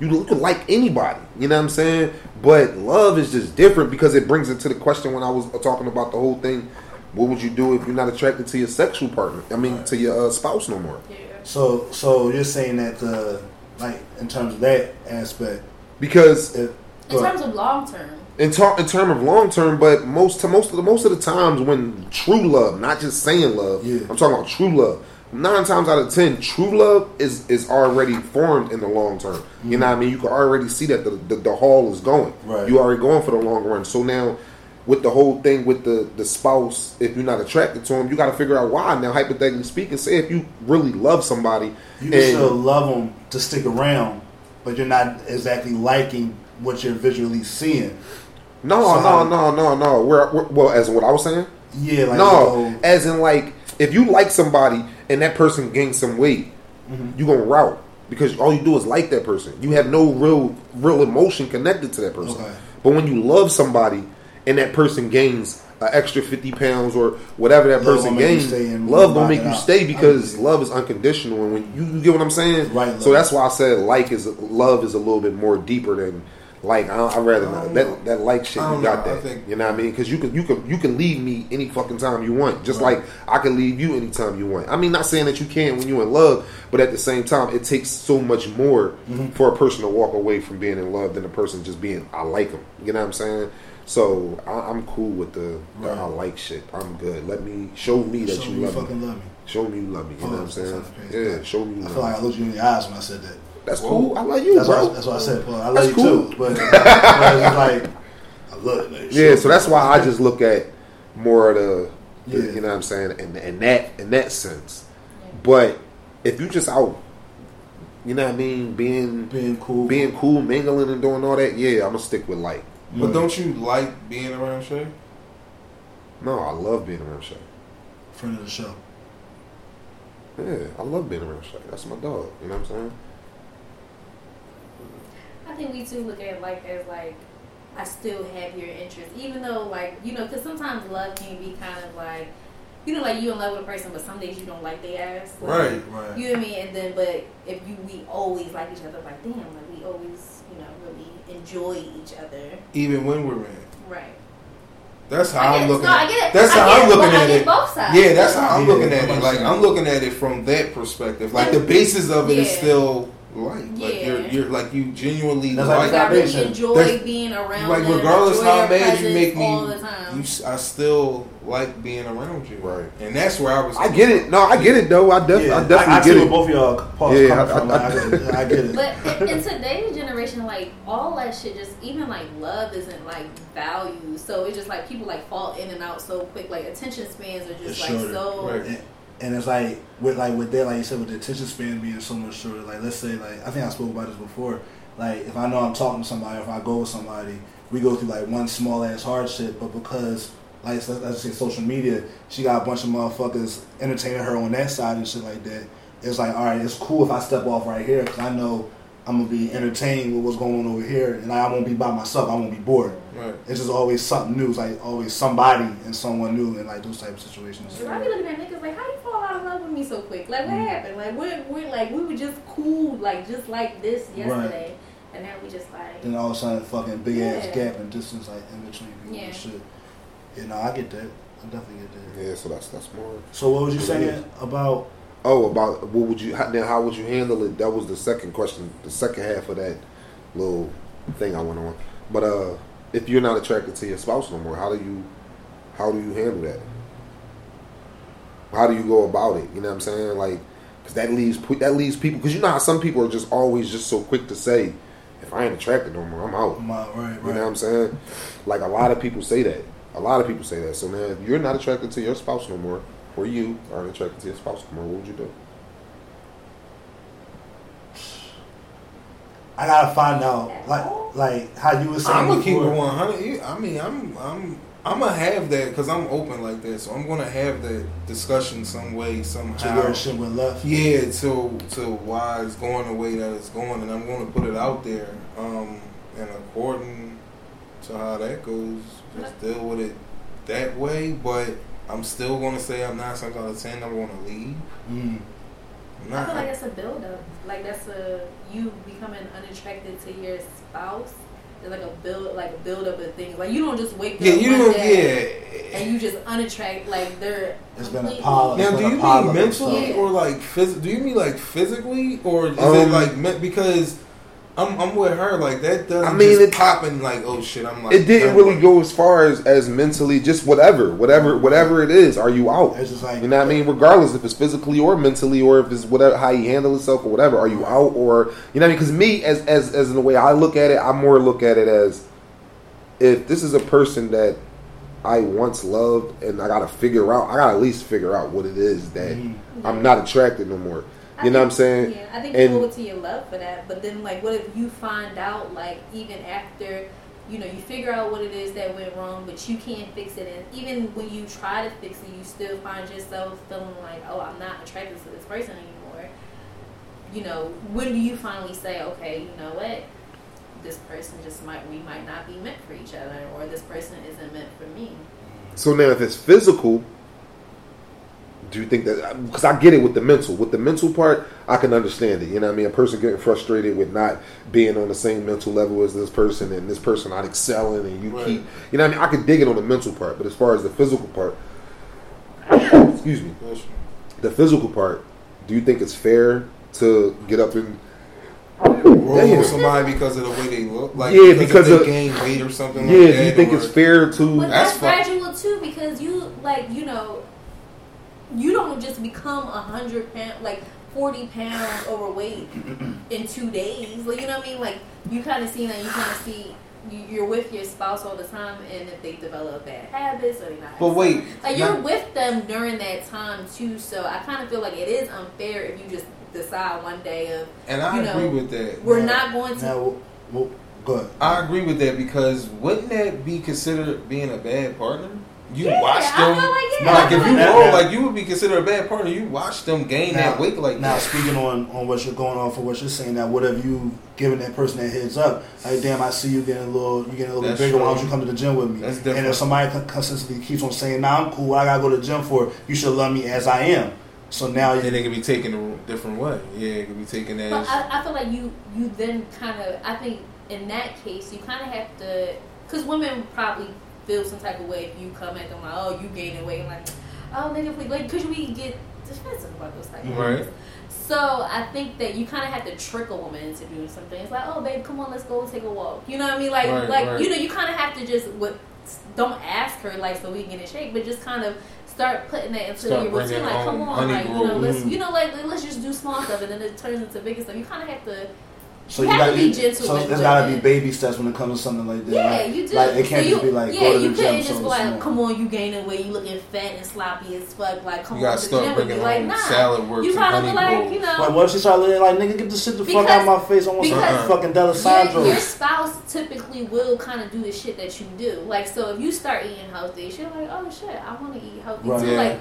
You, you can like anybody, you know what I'm saying? But love is just different because it brings it to the question when I was talking about the whole thing. What would you do if you're not attracted to your sexual partner? I mean, to your uh, spouse no more. yeah. So, so you're saying that the like in terms of that aspect, Because it, in but- terms of long term in talk in term of long term, but most to most of the most of the times when true love, not just saying love, Yeah. I'm talking about true love. Nine times out of ten, true love is is already formed in the long term. You know what I mean? You can already see that the the, the hall is going. Right. You already going for the long run. So now. With the whole thing with the, the spouse, if you're not attracted to him, you got to figure out why. Now, hypothetically speaking, say if you really love somebody, you can still love them to stick around, but you're not exactly liking what you're visually seeing. no, So no, no, no, no. We're, we're well, as in what I was saying. Yeah, like no, as in like if you like somebody and that person gains some weight, Mhm. you gonna route because all you do is like that person. You have no real real emotion connected to that person. Okay. But when you love somebody and that person gains an extra fifty pounds or whatever that Love person gonna make you gains, love gonna make you stay because love is unconditional. And when you, you get what I'm saying, Right, So that's why I said like is love is a little bit more deeper than. Like I, I rather I not know. that that like shit. You got know. That. think- you know what I mean? Because you can you can you can leave me any fucking time you want. Just Right. like I can leave you anytime you want. I mean, not saying that you can't when you're in love, but at the same time, it takes so much more Mm-hmm. for a person to walk away from being in love than a person just being I like them. You know what I'm saying? So I, I'm cool with the, the Right. I like shit. I'm good. Let me show me that so you you love fucking me. love me. Show me you love me. You know what I'm Oh, saying? Yeah, show me you I feel like I looked you in the eyes when I said that. That's cool. I love you, That's bro. why, that's why I said, well, I love you cool. too. But, but it's like, I love it. Yeah, so that's why I just look at more of the, the Yeah. you know what I'm saying, in, in that in that sense. But if you just out, you know what I mean, being being cool. being cool, mingling and doing all that, yeah, I'm gonna stick with like. But don't you like being around Shay? No, I love being around Shay. friend of the show. Yeah, I love being around Shay. That's my dog. You know what I'm saying? I think we too look at like as like I still have your interest, even though like you know, because sometimes love can be kind of like. You know, like you in love with a person, but some days you don't like their ass. Like, Right. Right. You know what I mean? And then, but if you we always like each other, like damn, like we always, you know, really enjoy each other. Even when we're in. Right. That's how I get I'm looking No, I at get it. That's I how I'm it, looking but at it. Both sides. Yeah, that's how I'm Yeah, looking at it. Like. I'm looking at it from that perspective. Like the basis of it is Yeah. Still like, like you're you're like you genuinely That's like like Like, I really enjoy There's- being around like them, regardless how their mad you make me, all the time. you s- I still like being around you. Right. And that's where I was. I get it. No, I get it though. I, def- Yeah, I definitely I, I see get where it. both of y'all pause Yeah, I- I- I, I get it. But in, in today's generation, like all that shit, just even like love isn't like valued. So it's just like people like fall in and out so quick. Like attention spans are just It's like shorter. so. Right. And, it's like with like with that, like you said, with the attention span being so much shorter. Like let's say, like I think I spoke about this before. Like if I know I'm talking to somebody, if I go with somebody, we go through like one small ass hardship, but because like let's say social media, she got a bunch of motherfuckers entertaining her on that side and shit like that. It's like all right, it's cool if I step off right here because I know I'm gonna be entertained with what's going on over here, and I won't be by myself. I won't be bored. Right. It's just always something new. It's like always somebody and someone new in like those type of situations. So I be looking at niggas like, how you fall out of love with me so quick? Like, what Mm. happened? Like, we're, we're like, we were just cool, like, just like this yesterday, and now we just like, Then all of a sudden, fucking big ass Yeah. gap and distance like in between people Yeah. and shit. You know, I get that. I definitely get that. Yeah, so that's that's more. So what was you saying about? Oh, about what would you how, then? How would you handle it? That was the second question, the second half of that little thing I went on. But uh, if you're not attracted to your spouse no more, how do you how do you handle that? How do you go about it? You know what I'm saying? Like, because that leaves that leaves people. Because you know how some people are just always just so quick to say, if I ain't attracted no more, I'm out. My, right, right. You know what I'm saying? Like a lot of people say that. A lot of people say that. So now, if you're not attracted to your spouse no more, or you aren't attracted to your spouse no more, what would you do? I gotta find out, like, like how you were saying. I'm gonna keep it 100. I mean, I'm I'm I'm gonna have that because I'm open like that. So I'm gonna have that discussion some way to somehow. where shit went left. Yeah, to to why it's going the way that it's going, and I'm going to put it out there. Um, and according to how that goes, just deal with it that way. But I'm still going to say I'm nine times out of ten. I'm going to leave. Mm. I'm I feel like that's a build up. Like that's a you becoming unattracted to your spouse. There's like a build, like a build up of things. Like you don't just wake yeah, up Yeah, you one don't. day Yeah. and you just unattract. Like they're It's been a pile Now, do you mean mentally or like phys- Do you mean like physically, or is it Um, like me- because I'm I'm with her like that doesn't I mean, just it- popping like oh shit I'm like It didn't done. really go as far as as mentally, just whatever, whatever, whatever it is. Are you out? It's just like You know what I mean? Regardless if it's physically or mentally or if it's whatever how you handle yourself or whatever, are you out or you know what I mean? Because me, as as as in the way I look at it, I more look at it as if this is a person that I once loved and I gotta figure out, I gotta at least figure out what it is that Mhm. I'm not attracted no more. I You know what I'm saying? Yeah, I think And- you to your love for that. But then, like, what if you find out, like, even after, you know, you figure out what it is that went wrong, but you can't fix it, and even when you try to fix it, you still find yourself feeling like, oh, I'm not attracted to this person anymore. You know, when do you finally say, okay, you know what? This person just might, we might not be meant for each other, or this person isn't meant for me. So now, if it's physical, do you think that? Because I get it with the mental. With the mental part, I can understand it. You know what I mean? A person getting frustrated with not being on the same mental level as this person, and this person not excelling, and you Right. keep. You know what I mean? I could dig it on the mental part, but as far as the physical part, excuse me, the physical part, do you think it's fair to get up and roll Damn. somebody because of the way they look like Yeah, because, because if of- they gain weight or something yeah? like Do you think or- it's fair to? But That's that's, fuck- gradual too, because you like you know, you don't just become a hundred pound like forty pounds overweight in two days. Like you know what I mean? Like you kind of see that you kind of see. you- You're with your spouse all the time, and if they develop bad habits or not, But wait, like you're not- with them during that time too. So I kind of feel like it is unfair if you just decide one day of and I you agree know, with that. we're Now- not going to. now, well, go ahead. I agree with that because wouldn't that be considered being a bad partner? You Yeah, watch I them. feel like, yeah, like if you like roll, like you would be considered a bad partner. You watch them gain that weight like now that. speaking on on what you're going on for what you're saying now what have you given that person that heads up like damn I see you getting a little you getting a little That's bit bigger why don't you come to the gym with me That's and if somebody consistently keeps on saying nah I'm cool what I gotta go to the gym for you should love me as I am so now And you it can be taken a different way. Yeah, it can be taken as. But I, I feel like you you then kind of I think in that case you kind of have to because women probably feel some type of way if you come at them like oh you gaining weight I'm like oh nigga please like because we get defensive about those type of Right. things. So I think that you kind of have to trick a woman into doing something. It's like oh babe come on let's go take a walk. You know what I mean like Right, like right. you know you kind of have to just what don't ask her like so we can get in shape but just kind of. Start putting that into Start your routine, like come on like you know, let's you know, like let's just do small stuff, and then it turns into bigger stuff. You kind of have to so you you got to be gentle so there's gotta be baby steps when it comes to something like that Yeah, like, you do. like it can't So just you- be like yeah, go to you the gym couldn't so just be it's like, come on, you gaining weight, you looking fat and sloppy as fuck. Like, come you on gotta to the start gym bringing me. Like, on nah. salad works You and gotta be like, brew. you know, like what if she started looking like nigga get the shit the fuck out of my face I want some because fucking your, Delisandro your spouse typically will kind of do the shit that you do. Like, so if you start eating healthy, she's like, oh shit, I want to eat healthy Right. too. Like,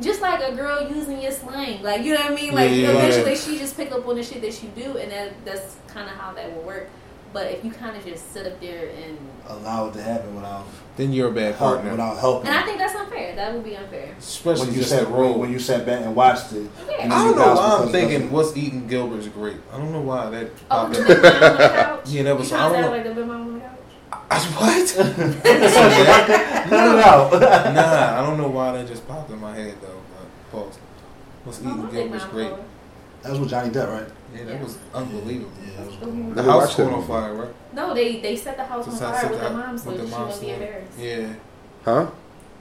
just like a girl using your slang, like you know what I mean. Like Yeah, yeah, eventually, yeah. she just pick up on the shit that you do, and that, that's kind of how that will work. But if you kind of just sit up there and allow it to happen without Then you're a bad help, partner. without helping and I think that's unfair. That would be unfair. Especially when you just sat role. when you sat back and watched it. Yeah. and I don't know why I'm thinking what's eating Gilbert's Grape. I don't know why that Oh, popped the in. big mom the couch. Yeah, that was- You I don't act know. like what? Cut it out. nah, I don't know why that just popped in my head though. But pause. What's Oh, eating my big Gilbert's mom great? color. That was with Johnny Depp, right? Yeah, that was unbelievable. Yeah, that was Mhm. The house watched that caught on fire, right? No, they they set the house on fire with the the house- mom so with the she mom wouldn't be embarrassed. Yeah. Huh?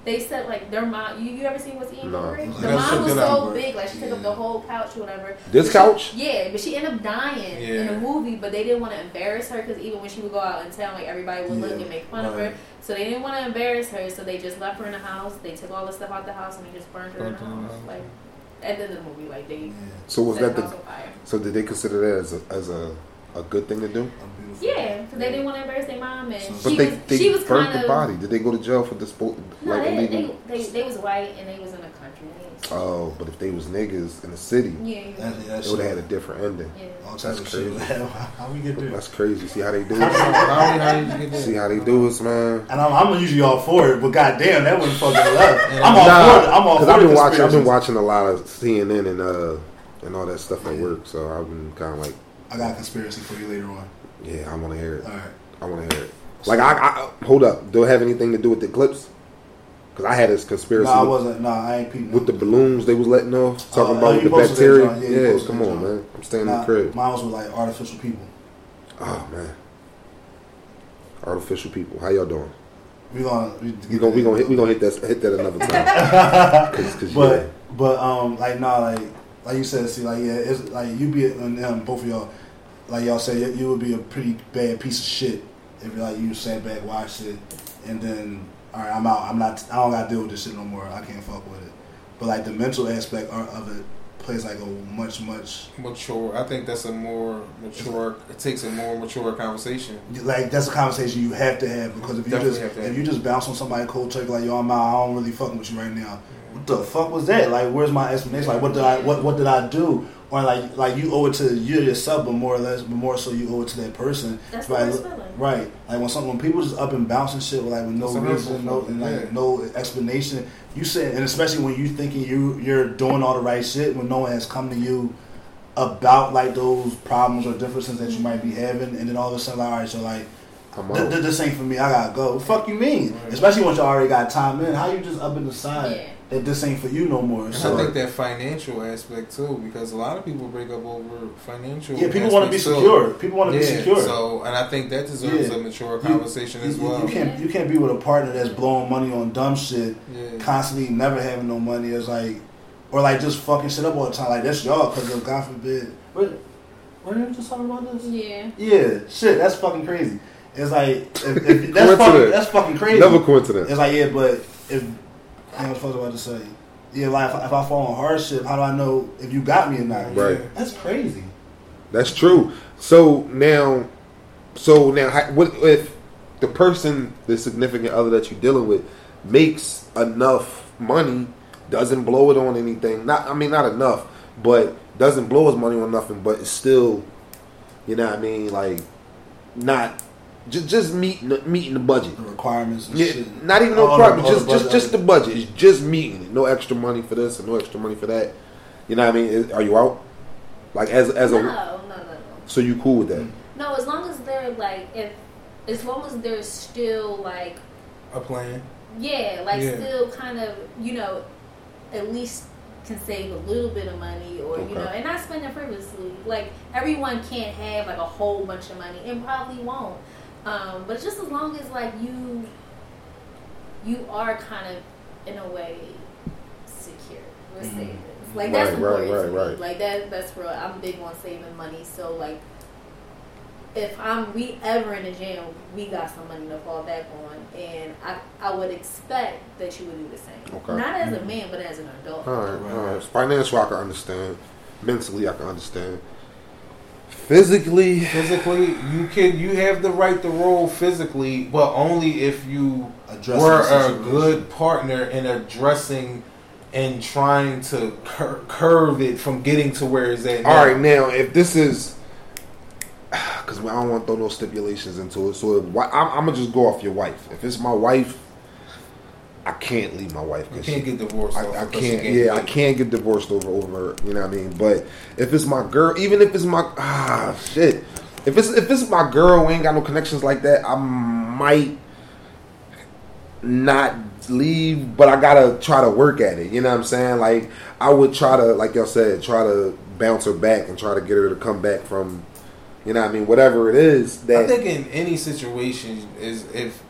They said like their mom. You, you ever seen what's eating No. The gotta mom was that out, so bro. big, like she took up the whole couch or whatever. This she- couch? yeah, but she ended up dying in Yeah. the movie. But they didn't want to embarrass her because even when she would go out in town, like everybody would look and make fun of her. So they didn't want to embarrass her. So they just left her in the house. They took all the stuff out the house and they just burned her in the in the house. house. Like at the end of the movie, like they Yeah, So was that the the? house on fire. So did they consider that as a as a, a good thing to do? A beautiful- Yeah, because they didn't want to embarrass their mom, and So- But she they was they she was burnt kind the of body. Did they go to jail for dispo- no, like they, illegal? they, they they was white and they was in the country. Oh, but if they was niggas in the city, yeah, That, yeah, that it would have had a different ending. yeah. all That's crazy. How we get there? That's crazy. See how they do it. how, how did you get there? See how they do us, man. And I'm, I'm usually all for it, but goddamn, that wouldn't fucking left. Yeah. I'm all Nah, for it. I'm all for Cause I've been watching. I've been watching a lot of CNN and uh and all that stuff at Yeah. work. So I've been kind of like, I got a conspiracy for you later on. Yeah, I want to hear it. All right. I want to hear it. Like I, I hold up. Do it have anything to do with the clips? Because I had this conspiracy. No, I wasn't. No, I ain't peeping. with the balloons they was letting off, talking Oh, about with the that, bacteria. Yeah, Yeah, come on, John. man. I'm staying in the crib. Mine was with like artificial people. Oh man, artificial people. How y'all doing? We gonna we, We gonna we gonna hit we gonna hit that hit that another time. Cause, 'cause, But yeah. but um like nah like like you said see like yeah it's like you be and them both of y'all like y'all say you, you would be a pretty bad piece of shit if like you sat back watched it and then all right I'm out. I'm not I don't gotta deal with this shit no more. I can't fuck with it. But like the mental aspect of it plays like a much much Mature. I think that's a more mature. It takes a more mature conversation. like that's a conversation you have to have because if you Definitely just if you just bounce on somebody cold turkey like yo I'm out I don't really fucking with you right now. What the fuck was that? Like where's my explanation? Like what did I what what did I do or like like you owe it to you yourself but more or less but more so you owe it to that person That's the right worst feeling. right like when some when people just up and bouncing shit like with no That's reason no and like yeah. no explanation you said and especially when you thinking you you're doing all the right shit when no one has come to you about like those problems or differences that you might be mm-hmm. having and then all of a sudden like all right so like I'm Th- out. th- this ain't for me. I gotta go. What fuck you mean? Right. Especially once you already got time in. How you just up and decide Yeah. That this ain't for you no more? So I think that financial aspect too, because a lot of people break up over financial. yeah, people want to be aspects, too. secure. People want to be secure. So, and I think that deserves Yeah. a mature conversation you, as you- well. you can't you can't be with a partner that's blowing money on dumb shit, yeah. constantly never having no money. It's like, or like just fucking shit up all the time. Like that's y'all because of God forbid. What? What did we just talking about this? Yeah. Yeah, shit. That's fucking crazy. It's like if, if, that's fucking that's fucking crazy. Another coincidence. It's like, yeah, but if I was supposed about to say, yeah, like if I, if I fall on hardship, how do I know if you got me or not? Right. That's crazy. That's true. So now, so now, how- what if the person, the significant other that you're dealing with, makes enough money, doesn't blow it on anything. Not, I mean, not enough, but doesn't blow his money on nothing. But it's still, you know what I mean? Like, not just just meeting the, meeting the budget. The requirements. And Yeah, shit. not even no All the- problem. Just just budget. just the budget. It's just meeting. it. No extra money for this and no extra money for that. You know what I mean? Is- Are you out? Like as as No, a no, no, no. so you cool with that? No, as long as they're like, if as long as they're still like, A plan. yeah, like Yeah. still kind of, you know, at least can save a little bit of money or you know, and not spend it frivolously. Like everyone can't have like a whole bunch of money and probably won't. Um, but just as long as like you, you are kind of in a way secure with Mhm. savings. Like that's Right, right, important right, right. Like that that's real. I'm big on saving money. So like if I'm we ever in a jam, we got some money to fall back on, and I I would expect that you would do the same. Okay. Not as a man, but as an adult. All right, all right. I can understand. Mentally, I can understand. Physically, Physically, you can you have the right to roll physically, but only if you Addressing were a good partner in addressing and trying to cur- curve it from getting to where it's at. all now. right. Now, if this is, because I don't want to throw no stipulations into it, so if, I'm, I'm gonna just go off your wife. If it's my wife, I can't leave my wife. you can't she- get divorced. I, I you can't. Yeah, I get- can't get divorced over over. You know what I mean? But if it's my girl, even if it's my ah shit, if it's if it's my girl, we ain't got no connections like that. I might not leave, but I gotta try to work at it. You know what I'm saying? Like I would try to, like y'all said, try to bounce her back and try to get her to come back from. You know what I mean? Whatever it is that I think in any situation is if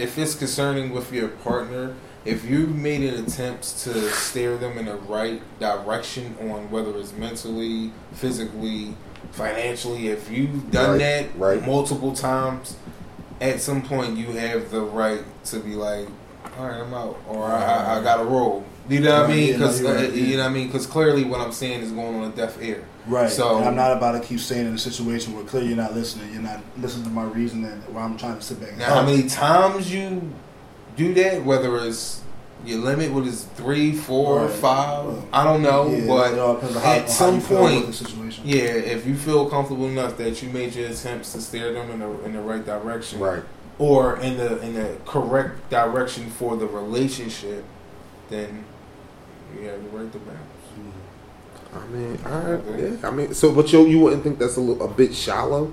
if it's concerning with your partner, if you made an attempt to steer them in the right direction on whether it's mentally, physically, financially, if you've done Right, that right. multiple times, at some point you have the right to be like, all right, I'm out, or I, I, I got to roll. You know what I mean? Because uh, yeah. you know what I mean? Because clearly what I'm saying is going on a deaf ear. Right. So- and I'm not about to keep saying in a situation where clearly you're not listening. You're not listening to my reasoning where I'm trying to sit back. and Now, how many times you do that? Whether it's your limit, what is three, four, Right. five? Well, I don't know, Yeah, but it all how- at how some you feel point, the situation. yeah, if you feel comfortable enough that you made your attempts to steer them in the in the right direction, right. or in the in the correct direction for the relationship, then you have the right to bounce. Mm-hmm. I mean, all right, yeah. I mean, so but you you wouldn't think that's a little a bit shallow?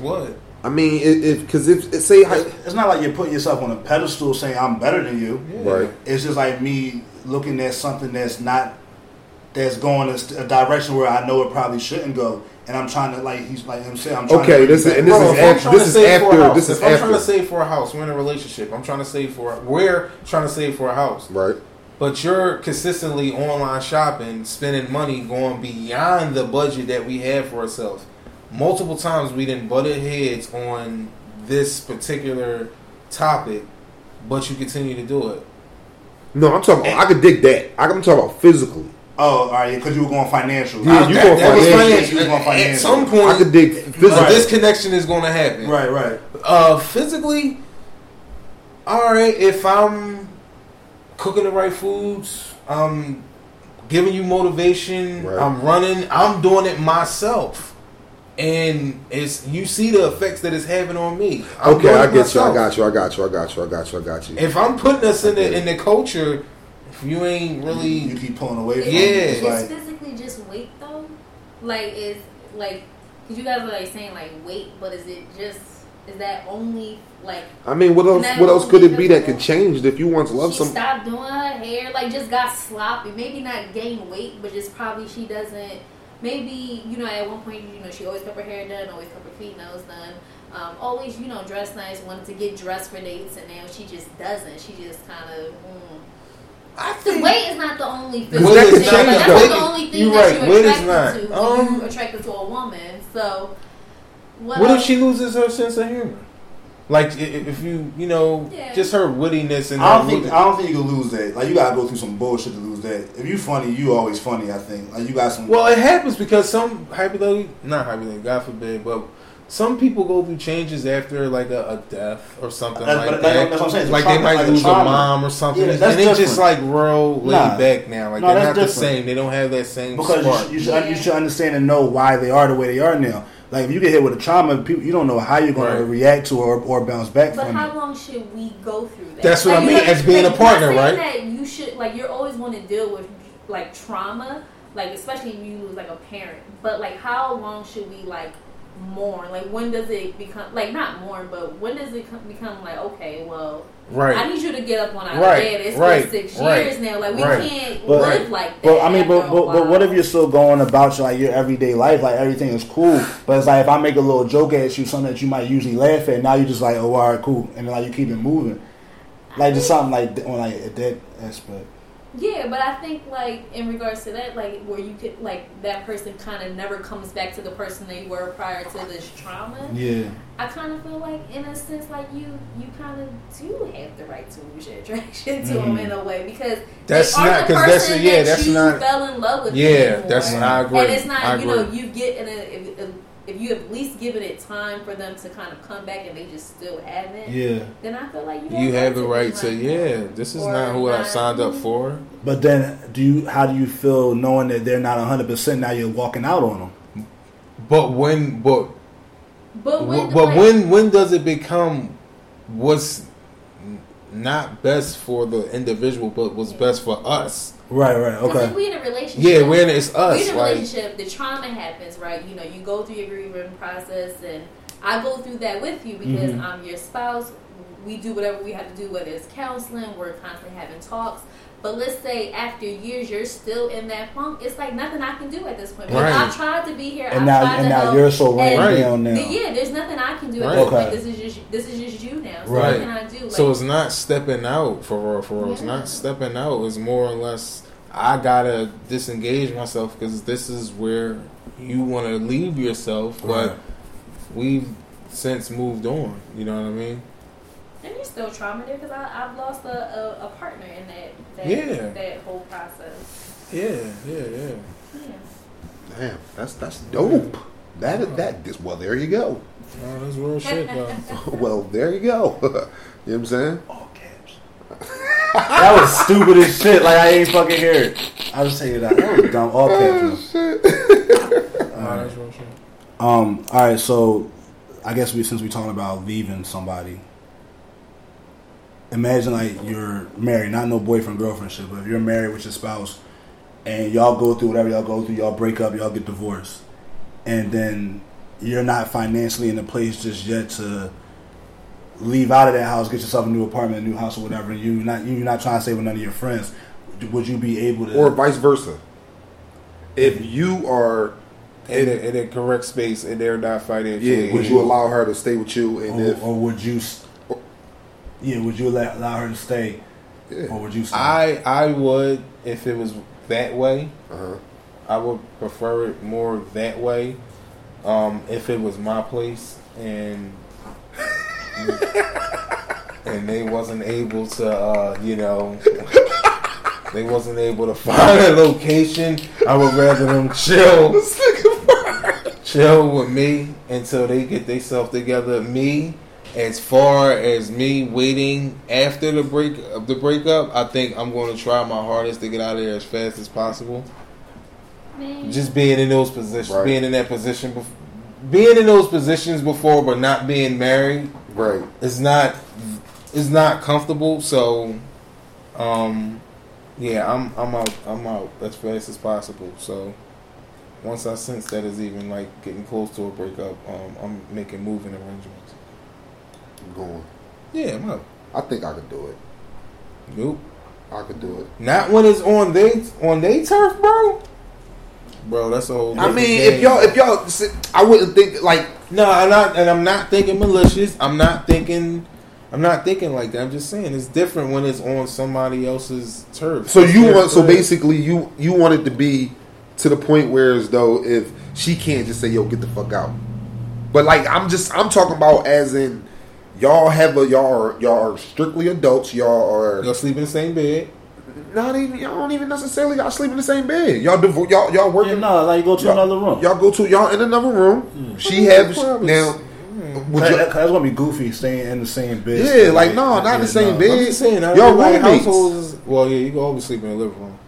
What? I mean, if because if, if say It's, it's not like you're putting yourself on a pedestal saying I'm better than you. Yeah. right, It's just like me looking at something that's not that's going a, a direction where I know it probably shouldn't go, and I'm trying to like he's like him saying I'm trying Okay, to this it is- back. and this Bro, is I'm after- trying to this is save for a after- house, this is if I'm trying to save for a house, we're in a relationship. I'm trying to save for. We're trying to save for a house. right, But you're consistently online shopping, spending money, going beyond the budget that we have for ourselves. Multiple times we didn't butted heads on this particular topic, but you continue to do it. no, I'm talking. About, I could dig that. I'm talking about physically. Oh, all right, because you were going financial. Yeah, you that, going that financial. financial. You going At financial. some I point, could dig a physically. disconnection is going to happen. Right, right. Uh, physically, all right. If I'm cooking the right foods, I'm giving you motivation. Right. I'm running. I'm doing it myself, and it's you see the effects that it's having on me. I'm Okay, I it get you. I got you. I got you. I got you. I got you. I got you. If I'm putting us in the in the culture, if you ain't really You keep pulling away from Yeah. it. It's Is like, physically just weight though? Like is like because you guys are like saying like weight, but is it just is that only like I mean, what else? What else could it be that physical. could change if you once loved she some? stopped doing her hair, like just got sloppy. Maybe not gain weight, but just probably she doesn't. Maybe you know at one point you know she always kept her hair done, always kept her feet nails done, um, always you know dressed nice, wanted to get dressed for dates, and now she just doesn't. She just kind of. Mm. I The think weight is not the only Weight physical is thing. not- Like, that's not the only thing You're that right, you're weight is attracted not. to when Um, you attracted to a woman. So, what, What if she loses her sense of humor? Like i- i- if you you know Yeah. just her wittiness and I don't think wit- I don't think you can lose that. Like you gotta go through some bullshit to lose that. If you funny, you always funny. I think like you got some. Well, it happens because some hypothetically, not hypothetically, God forbid, but some people go through changes after like a, a death or something That's- like but that- that. that's what I'm saying. It's Like trauma, they might like lose a trauma. mom or something, Yeah, and that's it's just like different. real laid Nah. back now. Like No, they're that's not the same. They don't have that same because spark. you, should, you, should, you should understand and know why they are the way they are now. Like if you get hit with a trauma, people you don't know how you're going to react to or, or bounce back But from But how it. long should we go through that? That's what I mean, know, as being a partner, right? That you should like you're always want to deal with like trauma, like especially if you lose like a parent. But like, how long should we like mourn? Like, when does it become like not mourn, but when does it come, become like okay, well, right. I need you to get up when I Right, bed. It's right, been six right, years now. Like we right. can't But- live like that. But I mean, but, but, but what if you're still going about your like your everyday life? Like everything is cool, but it's like if I make a little joke at you, something that you might usually laugh at, now you're just like, oh, all right, cool, and then like you keep it moving, like just something like on like a dead aspect. Yeah, but I think like in regards to that, like where you could like that person kind of never comes back to the person they were prior to this trauma. Yeah, I kind of feel like, in a sense, like you, you kind of do have the right to lose your attraction to them Mhm. in a way because That's they aren't because that's- person yeah, that that's you not- fell in love with. yeah, that's I agree. And it's not, I you agree. know, you get in a if, if, if you have at least given it time for them to kind of come back and they just still haven't. yeah. Then I feel like you, you have the right to, like, yeah. This is not who I not. signed up for. But then, do you? How do you feel knowing that they're not 100 percent? Now you're walking out on them. But when, but But when, Wh- but like, when when does it become what's not best for the individual, but what's best for us? Right, right, okay. if we in a relationship, Yeah, when it's we us, in a like relationship, the trauma happens, right? You know, you go through your grieving process, and I go through that with you because Mhm. I'm your spouse. We do whatever we have to do, whether it's counseling, we're constantly having talks. But let's say after years you're still in that funk, it's like nothing I can do at this point. Because Right. I've tried to be here, And I've now, tried and to now help, you're so rained Right. down now. yeah, there's nothing I can do at this Okay. point. This is just this is just you now. So Right. what can I do? Like, so it's not stepping out for real. For real, it's not stepping out. It's more or less I gotta disengage myself because this is where you want to leave yourself, Right. but we've since moved on. You know what I mean? And you're still trauma there because I've lost a, a, a partner in that that, Yeah. that whole process. Yeah, yeah, yeah. Yeah. Damn, that's that's dope. That is that. This, well, there you go. Oh, that's real shit, though. well, there you go. you know what I'm saying? All caps. that was stupid as shit. Like I ain't fucking hear it. I just tell you that. That was dumb. All caps. man. Oh, that's shit. Um. All right. So, I guess we since we talking about leaving somebody, imagine like you're married, not no boyfriend girlfriend shit, but if you're married with your spouse, and y'all go through whatever y'all go through, y'all break up, y'all get divorced, and then you're not financially in a place just yet to leave out of that house, get yourself a new apartment, a new house, or whatever. And you not you're not trying to stay with none of your friends. Would you be able to? Or vice versa. If you are, In a, in the correct space, and they're not financially. yeah, would you allow her to stay with you? And or, if or would you? S- Yeah, would you allow, allow her to stay, yeah, or would you? Stay? I I would if it was that way. uh-huh. I would prefer it more that way. Um, if it was my place and and they wasn't able to, uh, you know, they wasn't able to find a location, I would rather them chill, chill with me until they get themselves together. Me, as far as me waiting after the break of the breakup, I think I'm going to try my hardest to get out of there as fast as possible Man. just being in those positions, Right. being in that position, bef- being in those positions before, but not being married right. It's not is not comfortable. So, um, yeah, I'm I'm out I'm out as fast as possible. So, once I sense that is even like getting close to a breakup, um, I'm making moving arrangements. Going. Yeah. I think I could do it. Nope. I could do it. Not when it's on they on they turf, bro. Bro, that's a whole. I mean, if y'all, if y'all, I wouldn't think like No, I'm not, and I'm not thinking malicious. I'm not thinking, I'm not thinking like that. I'm just saying it's different when it's on somebody else's turf. So you want so basically you you want it to be to the point where as though if she can't just say yo get the fuck out, but like I'm just I'm talking about as in y'all have a y'all are y'all are strictly adults y'all are Y'all sleep in the same bed. not even y'all don't even necessarily y'all sleep in the same bed. Y'all divo- y'all y'all Yeah, working. no, like go to another room. Y'all go to y'all in another room. Hmm. She Yeah, have probably. now. Hmm. Would That- you, that- that's gonna be goofy staying in the same bed. Yeah, still, like, no, not in the same no. bed. I'm just saying, Y'all y'all like roommates. households. Well, yeah, you can always sleep in the living room.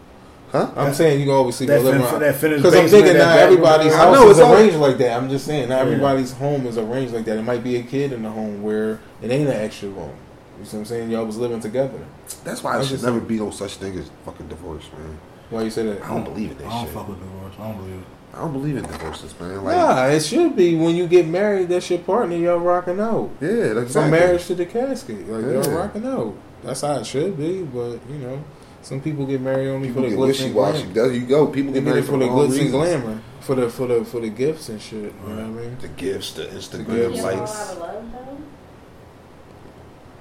Huh? I'm saying you can always sleep That in the living room. Because I'm thinking that not everybody's I house know, is it's all- arranged like that. I'm just saying not Yeah. everybody's home is arranged like that. It might be a kid in the home where it ain't an extra room. You see what I'm saying? Y'all was living together. That's why I'm it should just never saying. be no such thing as fucking divorce, man. Why you say that? I don't believe in that I don't shit. fuck with divorce. I don't believe it. I don't believe in divorces, man. Like, Nah, it should be when you get married. That's your partner. Y'all rocking out. yeah, From exactly. marriage to the casket, like Yeah. y'all rocking out. That's how it should be. But you know, some people get married only People for the get glitz and glamour. There you go. People get get married for the wrong glitz and glamour, for the for the for the gifts and shit. You know what I mean? The gifts, the The Instagram gifts. Likes. out of love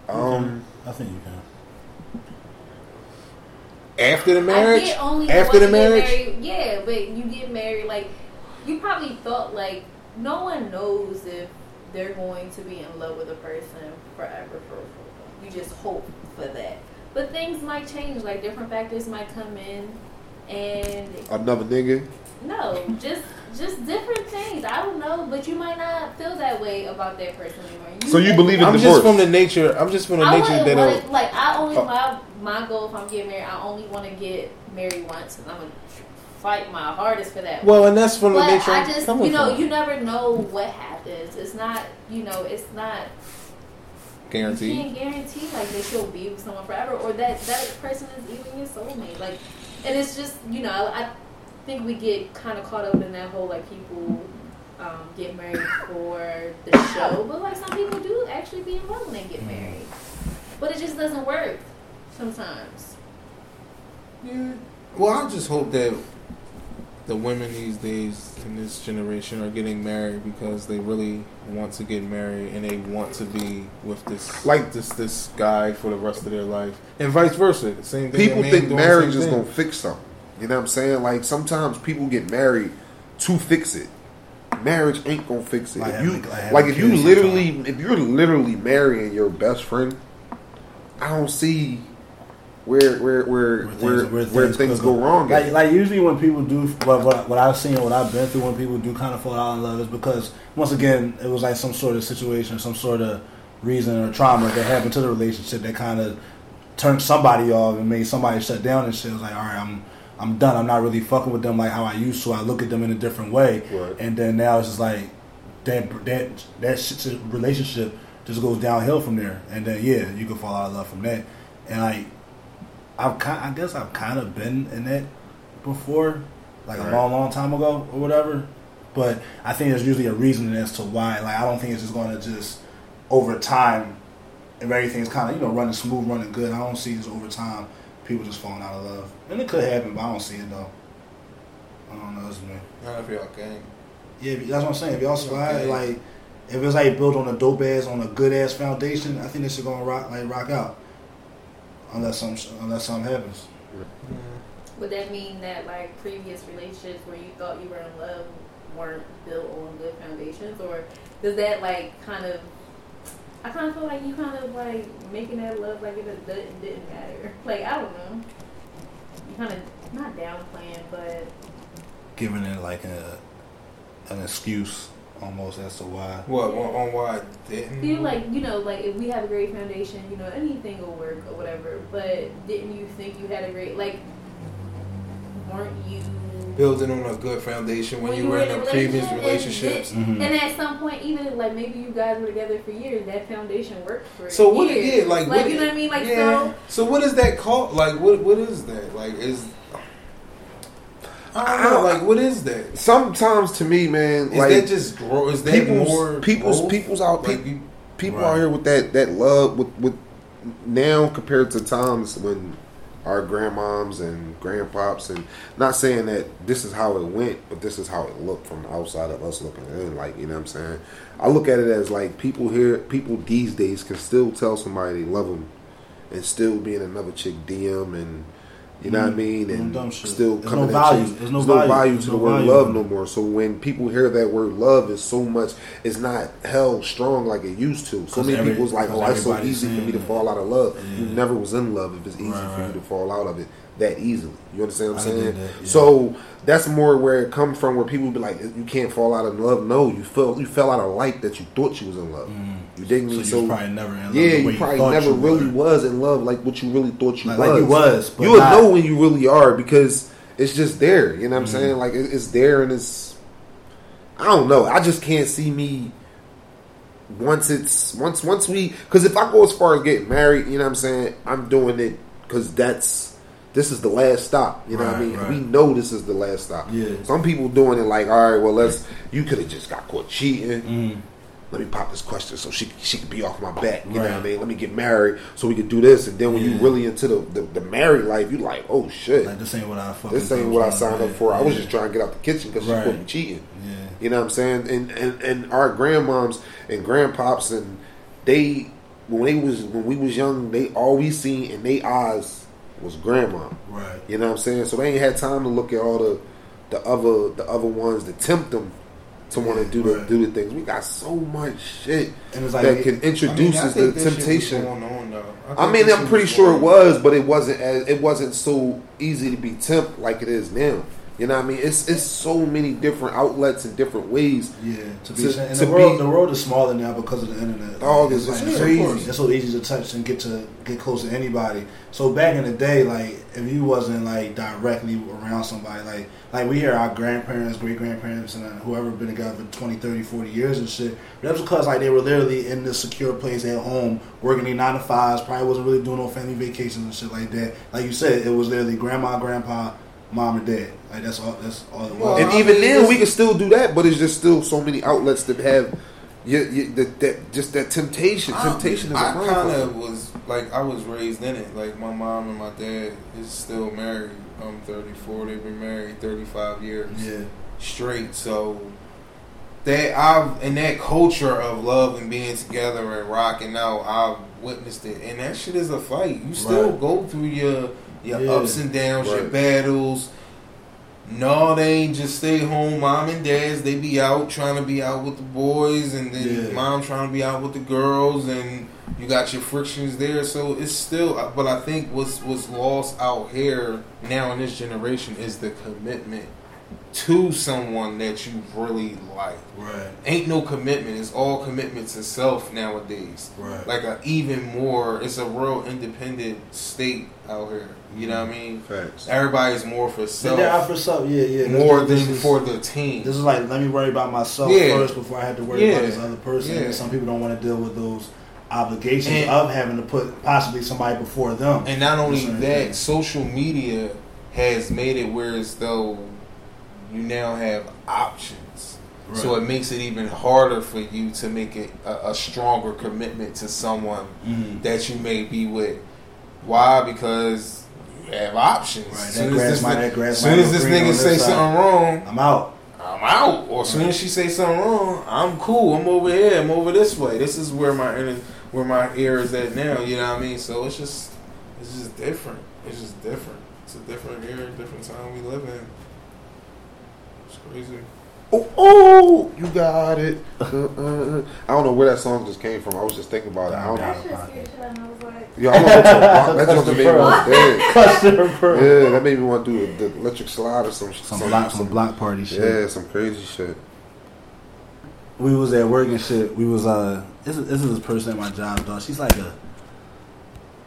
though. Um, I think you can. After the I marriage, get only after the want to get marriage, married- yeah, but you get married like you probably thought like no one knows if they're going to be in love with a person forever. For for- you just hope for that, but things might change. Like different factors might come in, and another nigga. no, just just different things. I don't know, but you might not feel that way about that person anymore. So you believe in I'm divorce? just from the nature. I'm just from the I nature that want it'll- like I only Oh. my my goal if I'm getting married, I only want to get married once, and I'm gonna fight my hardest for that. well, and that's from the nature. I I'm just you know from. you never know what happens. It's not you know it's not you guaranteed. can't guarantee like that you'll be with someone forever or that that person is even your soulmate. Like, and it's just you know I, I think we get kind of caught up in that whole like people. Um, get married for the show, but like some people do actually be in love when they get married, but it just doesn't work sometimes. Yeah. Well, I just hope that the women these days in this generation are getting married because they really want to get married and they want to be with this Like- this this guy for the rest of their life, and vice versa. The same thing. People think marriage same is thing. gonna fix something. You know what I'm saying? Like sometimes people get married to fix it. Marriage ain't gonna fix it. Like if you like like if you literally if you're literally marrying your best friend, I don't see where where where where where, things, could go wrong. Like, like usually when people do what, what what I've seen, what I've been through, when people do kind of fall out in love, is because once again it was like some sort of situation, some sort of reason or trauma that happened to the relationship that kind of turned somebody off and made somebody shut down and shit. It was like, all right, I'm I'm done. I'm not really fucking with them like how I used to. I look at them in a different way, Right. and then now it's just like that that that shit, relationship just goes downhill from there. And then yeah, you can fall out of love from that. And like I've kind, I guess I've kind of been in it before, like Right. a long, long time ago or whatever. But I think there's usually a reason as to why. Like I don't think it's just going to just over time, if everything's kind of you know running smooth, running good. I don't see this over time people just falling out of love. And it could happen, but I don't see it though. I don't know. It's me. Not if y'all gang. Yeah, that's what I'm saying. If y'all slide, like, if it's like built on a dope ass, on a good ass foundation, I think this shit gonna rock, like rock out. Unless some, unless something happens. Would that mean that like previous relationships where you thought you were in love weren't built on good foundations, or does that like kind of? I kind of feel like you kind of like making that love like it didn't, didn't matter. Like I don't know. You kind of not downplaying, but Giving it like a, an excuse almost as to why. What on, on why I didn't? feel like you know, like if we have a great foundation, you know, anything will work or whatever. But didn't you think you had a great like? Weren't you? building on a good foundation when, you were in a a previous relationship and relationships. did- Mhm. And at some point, even like maybe you guys were together for years, that foundation worked for you. So what? years. Yeah, like, what, you know what I mean? Like yeah. So what is that called? Like what? What is that? Like is I don't know. Like what is that? Sometimes to me, man, Is like that just grow? Is that people's more people's growth? people's out Like peop- people Right. out here with that that love with with now compared to times when our grandmoms and grandpops and not saying that this is how it went but this is how it looked from the outside of us looking in like you know what i'm saying i look at it as like people here people these days can still tell somebody they love them and still be in another chick dm and You know what I Mhm. mean? And dumb shit. still There's coming no at value. There's no There's no value. value There's to no the word value. love no more. So when people hear that word love is so much, it's not held strong like it used to. So many every- people's like, oh, it's so easy for me to fall out of love. You never was in love if it's easy Right, for you to fall out of it that easily. You understand what I'm saying? that, yeah. So that's more where it comes from, where people be like, you can't fall out of love. No, you fell you fell out of light that you thought you was in love. You dig Mm. So me? you So, probably never in love. yeah, you you probably thought never you really were. was in love like what you really thought you Like- was. like you was, but you would not- know when you really are because it's just there. You know what I'm Mhm. saying? Like it- it's there and it's. I don't know. I just can't see me. Once it's once once we because if I go as far as getting married, you know what I'm saying. I'm doing it because that's this is the last stop. You know what I mean? right. We know this is the last stop. Yeah. Some people doing it like, all right, well, let's. You could have just got caught cheating Mm. let me pop this question so she she could be off my back. You know what I mean? Let me get married so we could do this. And then when you really into the, the, the married life, you like, oh shit, Like this ain't what I fucking. this ain't what I signed up for. I was just trying to get out the kitchen because Right. she me cheating. Yeah. You know what I'm saying? And and and our grandmoms and grandpops and they when they was when we was young, they all we seen in their eyes was grandma. Right. You know what I'm saying? So they ain't had time to look at all the the other the other ones that tempt them to want to do the do the things. We got so much shit And it's like that can introduce I us think the that temptation. on. I think mean, I'm pretty sure it was, but it wasn't as it wasn't so easy to be tempted like it is now. You know what I mean? It's it's so many different outlets and different ways. Yeah, to be To- and to the world be- the world is smaller now because of the internet. Dog, It's it's like crazy. It's so easy to touch and get to get close to anybody. So back in the day, like if you wasn't like directly around somebody, like like we hear our grandparents, great grandparents, and uh, whoever been together for 20, 30, 40 years and shit. But that's because like they were literally in this secure place at home, working their nine to fives. Probably wasn't really doing no family vacations and shit like that. Like you said, it was literally grandma, grandpa, mom, and dad. Like that's all. That's all it was. Well, and I even mean, then, we can still do that, but it's just still so many outlets that have you, you, that, that just that temptation. Temptation is a I motherfucker. kind of was like I was raised in it. Like my mom and my dad is still married. I'm 34. They've been married 35 years yeah. straight. So that I've in that culture of love and being together and rocking out, I've witnessed it, and that shit is a fight. You still Right. go through your your Yeah. ups and downs, your battles. No, they ain't just stay home. Mom and dads, they be out trying to be out with the boys, and then Yeah. mom trying to be out with the girls, and you got your frictions there. So it's still, uh, but I think what's what's lost out here now in this generation is the commitment to someone that you really like. Right. Ain't no commitment. It's all commitment to self nowadays. Right. Like a even more. It's a real independent state out here. You know what I mean? Facts. Everybody's more for self, they're out for self. Yeah, yeah. more This than is- for the team. This is like let me worry about myself Yeah. first before I have to worry about this other person. Yeah. And some people don't want to deal with those obligations And- of having to put possibly somebody before them. And not only that, things. social media has made it where as though you now have options. So it makes it even harder for you to make it a, a stronger commitment to someone Mhm. that you may be with. Why? Because you have options. Right, that soon grass as this, might- ni- grass soon as this nigga this say side. something wrong, I'm out. I'm out. Or as soon as she say something wrong, I'm cool. I'm over here. I'm over this way. This is where my ener- where my ear is at now. You know what I mean? So it's just it's just different. It's just different. It's a different era, different time we live in. It's crazy. Oh, oh, you got it. Uh, uh, uh. I don't know where that song just came from. I was just thinking about it. I don't know. That shit scared shit out of me. I was like, Yeah, I want to that just made me want to. Customer pearl. Yeah, that made me want to do the, the electric slide or some Some block, some block party shit. Yeah, some crazy shit. We was at work and shit. We was uh, this is, this is this person at my job, dog. She's like a,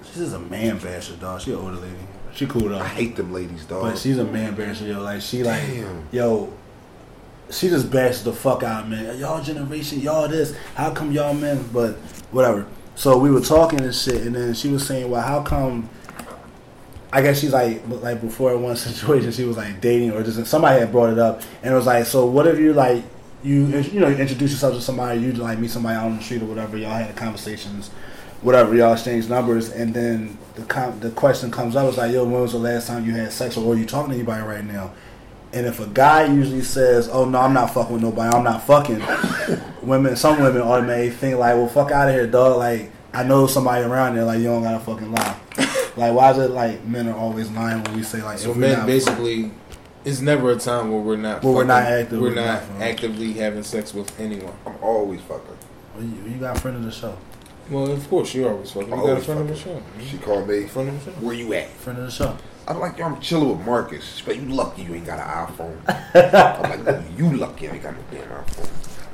she's just a man basher, dog. She an older lady. She cool though. I hate them ladies, dog. But she's a man basher, yo. Like she like Damn. yo, she just bashes the fuck out, man. Y'all generation, y'all this. How come y'all men? But whatever. So we were talking and shit, and then she was saying, well, how come? I guess she's like like before one situation, she was like dating or just somebody had brought it up, and it was like, so what if you like you you know introduce yourself to somebody, you like meet somebody out on the street or whatever, y'all had conversations, whatever, y'all exchange numbers, and then the com- the question comes up, it's like, yo, when was the last time you had sex, or are you talking to anybody right now? And if a guy usually says, "Oh no, I'm not fucking with nobody. I'm not fucking," women, some women automatically think like, "Well, fuck out of here, dog." Like I know somebody around there. Like you don't gotta fucking lie. Like, why is it like men are always lying when we say like So if men not- basically, it's never a time where we're not. Where we're not active We're with not nothing. actively having sex with anyone. I'm always fucking. Well, you, you got a friend of the show. Well, of course, you always fucking. You got a Always friend of the show. She called me. Friend of the show. Where you at? Friend of the show. I'm like, yo, I'm chilling with Marcus. But you lucky you ain't got an iPhone. I'm like, no, you lucky I ain't got no damn iPhone.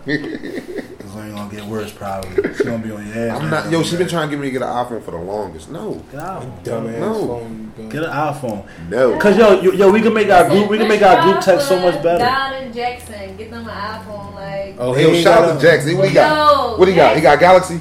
It's only gonna get worse probably. She gonna be on your ass. I'm not. Yo, she been trying to get me to get an iPhone for the longest. No, Get out. Dumbass No. phone. you. Get an iPhone. no. Cause yo, yo, yo, we can make our group. We can make our group text so much better. Don and Jackson, get them an iPhone. Like, Oh, Hey, yo, shout out to Jackson. What he got? Yo, What he got? He got Galaxy.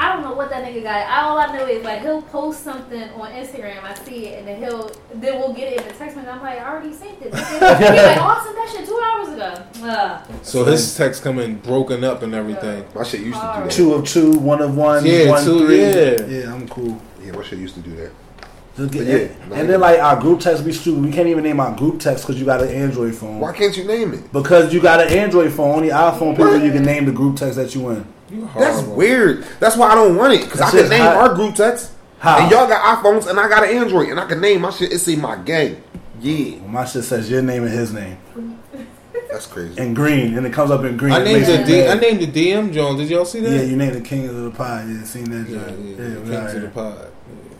I don't know what that nigga got. All I know is like he'll post something on Instagram. I see it, and then he'll then we'll get it in the text message. I'm like, I already sent it. He's like, oh, I sent that shit two hours ago. Ugh. So his text coming broken up and everything. My shit used to do that. Two of two, one of one, Yeah, one two, three. yeah. yeah, I'm cool. Yeah, my shit used to do that. Get, yeah, and, nah, and then like our group text be stupid. We can't even name our group text because you got an Android phone. Why can't you name it? Because you got an Android phone, only iPhone people you can name the group text that you in. You That's weird. That's why I don't want it because I can name hot. our group text. How? And y'all got iPhones and I got an Android and I can name my shit. It's in my gang. Yeah, Well, my shit says your name and his name that's crazy. in green, and it comes up in green. I named the me D. mad. I named the DM Jones. Did y'all see that? Yeah, you named the King of the Pie. Yeah, seen that Yeah, joint. yeah, Yeah, yeah, we out Kings of the here. pod.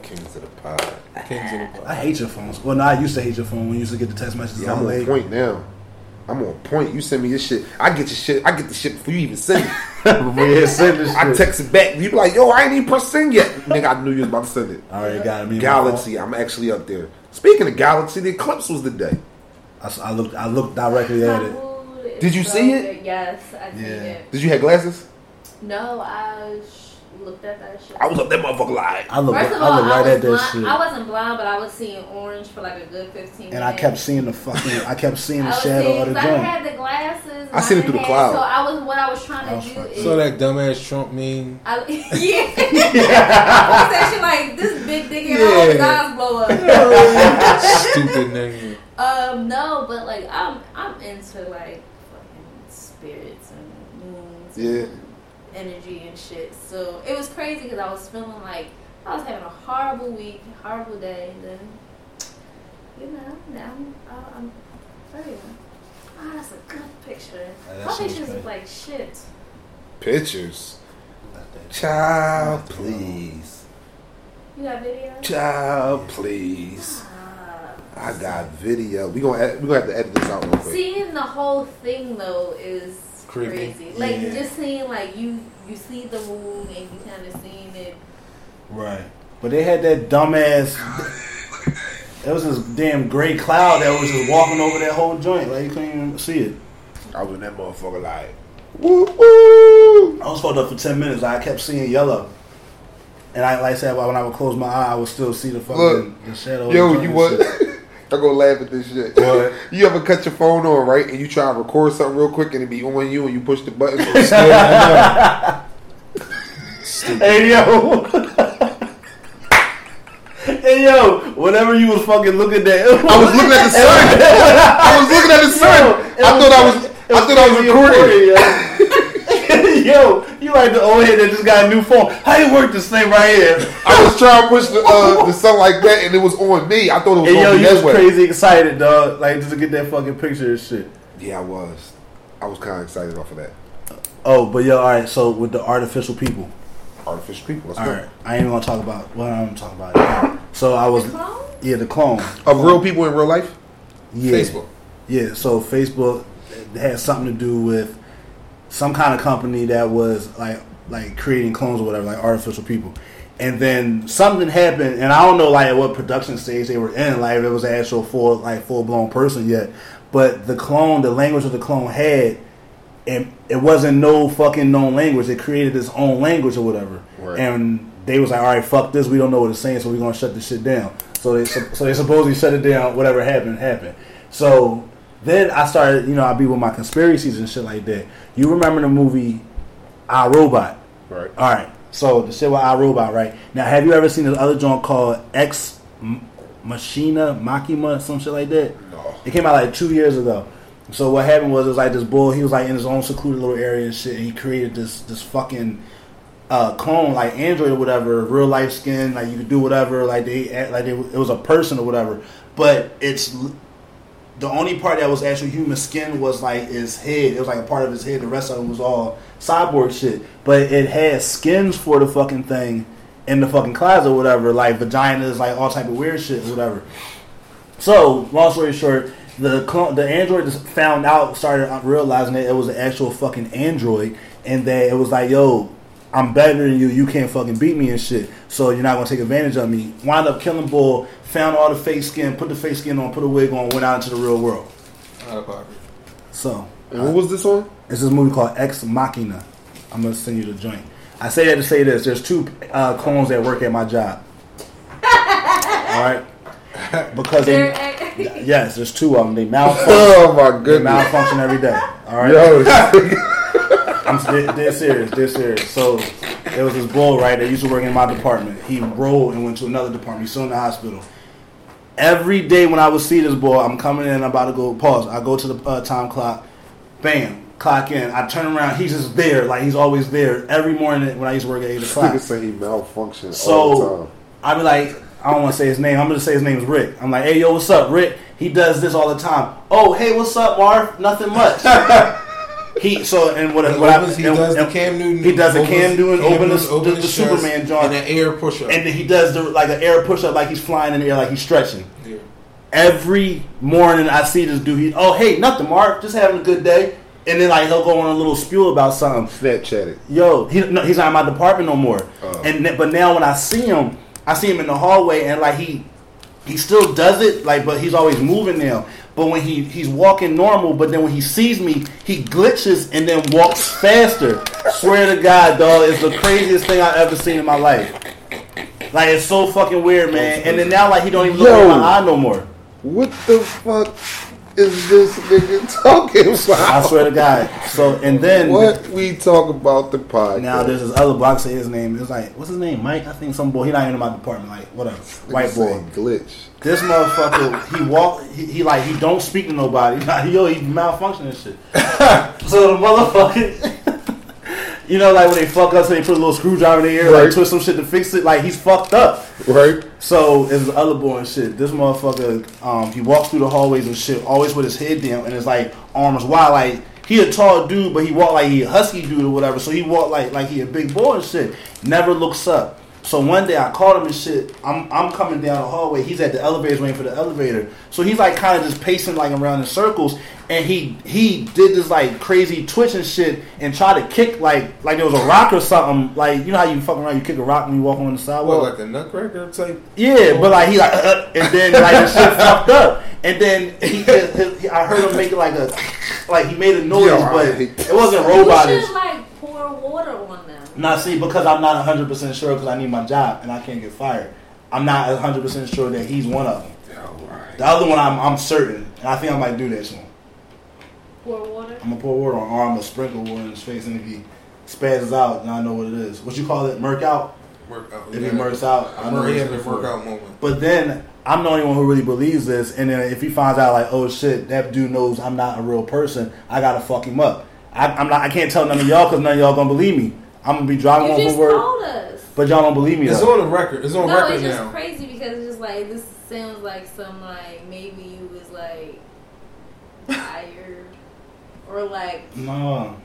Kings of the pod. Yeah, Kings of the Pod. I hate your phones. Well, no, I used to hate your phone when you used to get the text messages Yeah, I'm on late. point now. I'm on point. You send me your shit. I get your shit. I get the shit before you even send it. Before you send this I shit. text it back. You be like, yo, I ain't even pressed send yet. Nigga, I knew you was about to send it. I already got it. Me Galaxy, I'm actually up there. Speaking of Galaxy, the Eclipse was the day. phone. I, s- I looked. I looked directly at it. Did you so see it? good. Yes, I seen Yeah. it. Did you have glasses? No, I sh- looked at that shit. I was up that motherfucker live. I looked. First of I all, looked I, right was at that shit. I wasn't blind, but I was seeing orange for like a good 15 minutes. and I kept seeing the fucking. I kept seeing the shadow seeing, of the 'cause I had the glasses. I seen it through the had- cloud. So I was what I was trying I was to do fucking- is So that dumbass Trump meme. I, yeah. I was actually like this big dick and all his Yeah. eyes blow up. Stupid nigga. um, no, but like I'm I'm into like fucking spirits and moons. Yeah. And energy and shit. So it was crazy because I was feeling like I was having a horrible week, horrible day, and then you know now I'm I'm, I'm very. Ah, that's a good picture. Yeah, that My pictures look like shit. Pictures. Child, please. You got video? Child, please. Ah. I got video. We gonna ed- we gonna have to edit this out real quick. Seeing the whole thing though is Creepy. crazy. Like Yeah. just seeing like you you see the moon and you kind of seeing it. Right. But they had that dumbass. It was this damn gray cloud that was just walking over that whole joint. Like you couldn't even see it. I was in that motherfucker like, woo woo. I was fucked up for ten minutes. I kept seeing yellow. And I, like I said, when I would close my eye, I would still see the fucking Look, the shadow. Yo, the you joint what? and shit. I'm gonna laugh at this shit. What? You ever cut your phone on right and you try to record something real quick and it be on you and you push the button? Hey yo. hey yo, whatever you was fucking looking at. I was looking at the sun. I was looking at the sun. I thought I was. I thought I was recording. Yo, you like the old head that just got a new phone. How you work this thing right here? I was trying to push the uh, the sun like that and it was on me. I thought it was Hey on yo, me you was that way. crazy excited, dog. Like just to get that fucking picture and shit. Yeah, I was. I was kind of excited off of that. Oh, but yo, all right. So with the artificial people, Artificial people. Let's all go. right. I ain't even gonna talk about. Well, I'm gonna talk about. So I was, The yeah, the clone. Of real people in real life. Yeah. Facebook. Yeah, so Facebook had something to do with some kind of company that was like like creating clones or whatever, like artificial people. And then something happened, and I don't know like at what production stage they were in, like if it was an actual full like full blown person yet. But the clone, the language that the clone had, it, it wasn't no fucking known language. It created its own language or whatever. Right. And they was like, all right, fuck this. We don't know what it's saying, so we're gonna shut this shit down. So they so they supposedly shut it down. Whatever happened happened. So then I started, you know, I be with my conspiracies and shit like that. You remember the movie I Robot? Right. All right. So the shit with I Robot, right? Now, have you ever seen this other joint called Ex Machina Makima, some shit like that? No. It came out like two years ago. So what happened was it was like this bull. He was like in his own secluded little area and shit. And he created this this fucking uh, clone like Android or whatever, real life skin, like you could do whatever, like they like they, it was a person or whatever. But it's the only part that was actual human skin was like his head. It was like a part of his head. The rest of it was all cyborg shit. But it had skins for the fucking thing in the fucking closet or whatever, like vaginas, like all type of weird shit or whatever. So, long story short, the clone, the android just found out, started realizing that it was an actual fucking android, and that it was like, yo, I'm better than you. You can't fucking beat me and shit. So you're not gonna take advantage of me. Wound up killing Bull, found all the fake skin, put the fake skin on, put a wig on, went out into the real world. Out of pocket. So And what was this on? it's this movie called Ex Machina. I'm gonna send you the joint. I say that to say this: there's two uh, clones that work at my job. all right, because They're they act- yes, there's two of them. They malfunction. Oh my They goodness. malfunction every day. All right, Yo, I'm dead, dead serious, dead serious. So there was this bull right that used to work in my department. He rolled and went to another department. He's still in the hospital. Every day when I would see this boy, I'm coming in. I'm about to go pause. I go to the uh, time clock. Bam, clock in. I turn around. He's just there, like he's always there. Every morning when I used to work at eight o'clock. nigga say he the So time. I be like, I don't want to say his name. I'm gonna say his name is Rick. I'm like, hey yo, what's up, Rick? He does this all the time. Oh, hey, what's up, Marv? Nothing much. he so and what, what Opens, I, he and- does the and- Cam Newton. He does the Cam Newton, open the, Newton, the, the Superman joint, and an air push up. and then he does the like an air push up, like he's flying in the air, like he's stretching. yeah. Every morning I see this dude. He, oh hey, nothing, Mark just having a good day. And then like he'll go on a little spiel about something. Snapchatted. Yo, he, no, he's not in my department no more. Oh. And but now when I see him, I see him in the hallway, and like he he still does it, like but he's always moving now. But when he he's walking normal, but then when he sees me, he glitches and then walks faster. Swear to God, dog, it's the craziest thing I've ever seen in my life. Like it's so fucking weird, man. And then now like he don't even look Yo. in my eye no more. What the fuck is this nigga talking I swear to God. So and then What we talk about the podcast? Now there's this other say his name. is like what's his name? Mike. I think some boy. He not even in my department. Like whatever. White boy. glitch. This motherfucker. He walk. He, he like he don't speak to nobody. Yo, he malfunctioning shit. so the motherfucker. You know, like when they fuck up, so they put a little screwdriver in the Right. like twist some shit to fix it. Like he's fucked up. Right? So it's the other boy and shit. This motherfucker, um, he walks through the hallways and shit, always with his head down, and his like arms wide. Like he a tall dude, but he walk like he a husky dude or whatever. So he walk like like he a big boy and shit. Never looks up. So one day I called him and shit. I'm I'm coming down the hallway. He's at the elevator waiting for the elevator. So he's like kind of just pacing like around in circles. And he he did this like crazy twitch and shit and tried to kick like like there was a rock or something. Like you know how you fucking around, you kick a rock when you walk on the sidewalk. What, like a nutcracker type? Yeah, but like he like, uh, and then like the shit fucked up, and then he, his, I heard him make like a, like he made a noise, Yo, I but it wasn't You robotish. should like pour water on them. Now see, because I'm not 100 percent sure because I need my job and I can't get fired. I'm not 100 percent sure that he's one of them. Yo, right. The other one, I'm I'm certain, and I think I might do that one. Pour water. I'm gonna pour water on, or I'm gonna sprinkle water in his face, and if he spazzes out, then I know what it is. What you call it, murk out? Work out. If he murks out, I I know know he what had a for. workout moment. But then I'm the only one who really believes this, and then if he finds out like, oh shit, that dude knows I'm not a real person, I gotta fuck him up. I, I'm not. I can't tell none of y'all because none of y'all gonna believe me. I'm gonna be driving You home just from work, told us. but y'all don't believe me. It's Though. on the record. It's on No, record now. it's just now. crazy because it's just like this sounds like some like maybe you was like tired or like No,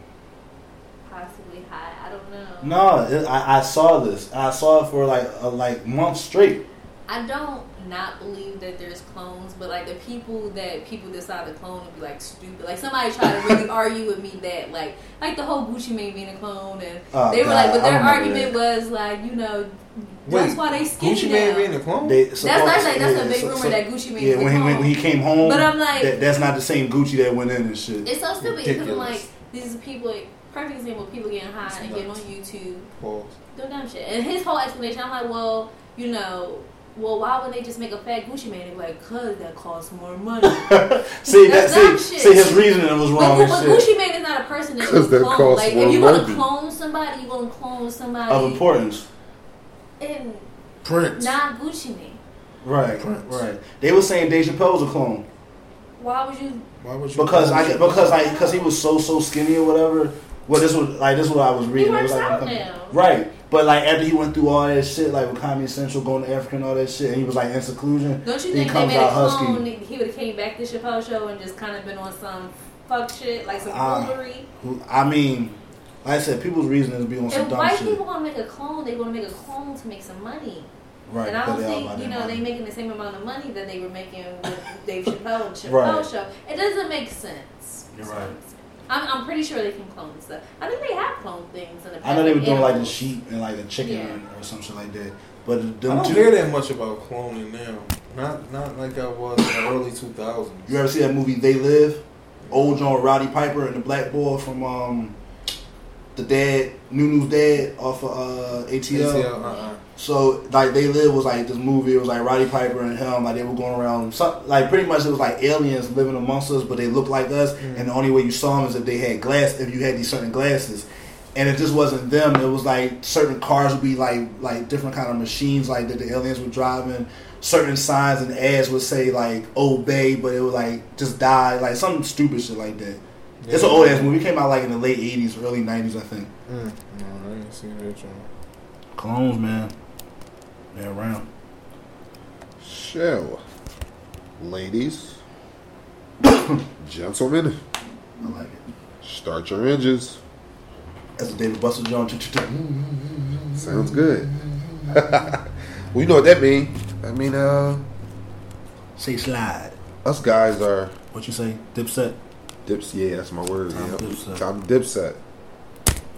possibly high. I don't know. no. It, I, I saw this. I saw it for like a, like months straight. I don't not believe that there's clones, but like the people that people decide to clone would be like stupid. Like somebody tried to really argue with me that like like the whole Gucci Mane being a clone, and Oh, they were God, like, but their remember argument was like, you know, that's Wait, why they skinny Gucci now. Mane being a clone? They, that's that's like that's a big so- rumor so- that Gucci Mane Yeah, when he when, when he came home, But I'm like- that, that's not the same Gucci that went in and shit. It's so stupid because I'm like, these are people. Perfect example: of people getting high and getting on YouTube, Pause. doing dumb shit. And his whole explanation, I'm like, well, you know, well, why would they just make a fat Gucci Mane? They're like, cause that costs more money. see That's dumb see, shit. see his reasoning was wrong but, but shit. Gucci Mane is not a person that you 'Cause that clone. costs Like, more if you want to clone somebody, you want to clone somebody Of importance. and Prince. not Gucci Mane. Right, Prince. right. They were saying Dave Chappelle was a clone Why would you? Why would you? because I because like because he was so so skinny or whatever. Well, this was like this is what I was reading. It works was like, out now. Right, But like after he went through all that shit, like with Comedy Central going to Africa and all that shit, and he was like in seclusion. Don't you he think they comes made a out husky. clone? He would have came back to Chappelle show and just kind of been on some fuck shit, like some Ah. foolery. Who- I mean, like I said, people's reason is to be on some If dumb white shit. people gonna make a clone, they gonna make a clone to make some money. right? and I don't think you know money. they making the same amount of money that they were making with Dave Chappelle and Chappelle Right. show. It doesn't make sense. You're right. What I'm. I'm, I'm pretty sure they can clone stuff. I think they have cloned things in the past. I know they were doing like the sheep and like the chicken Yeah. or some shit like that. But I don't two, hear that much about cloning now. Not not like I was in the early two thousands. you ever see that movie They Live? Old John Roddy Piper and the black boy from um the dad, Nunu's dad off of uh, ATL. uh-uh. So like They Live was like this movie. It was like Roddy Piper and him. Like they were going around. Some, like pretty much it was like aliens living amongst us, but they looked like us. Mm. And the only way you saw them is if they had glass. If you had these certain glasses. And it just wasn't them. It was like certain cars would be like like different kind of machines like that the aliens were driving. Certain signs and ads would say like obey, but it would like just die, like some stupid shit like that. It's an old ass movie. It came out like in the late '80s, early '90s, I think. Mm. No, I didn't see that. Clones, man, they're around. So, ladies, gentlemen, I like it. start your engines. That's a David Buster Jones. Sounds good. well, you know what that means. I mean, uh, Say slide. us guys are What you say? Dipset. dips. Yeah, that's my word. Time Yep. Dipset. Time dipset.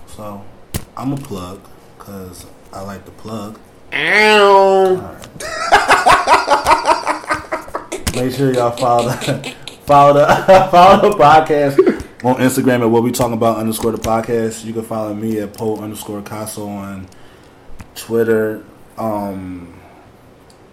So I'm a plug because I like to plug. Ow. Make sure y'all follow the follow the follow the podcast on Instagram at what we talking about underscore the podcast. You can follow me at Poe underscore Caso on Twitter, um,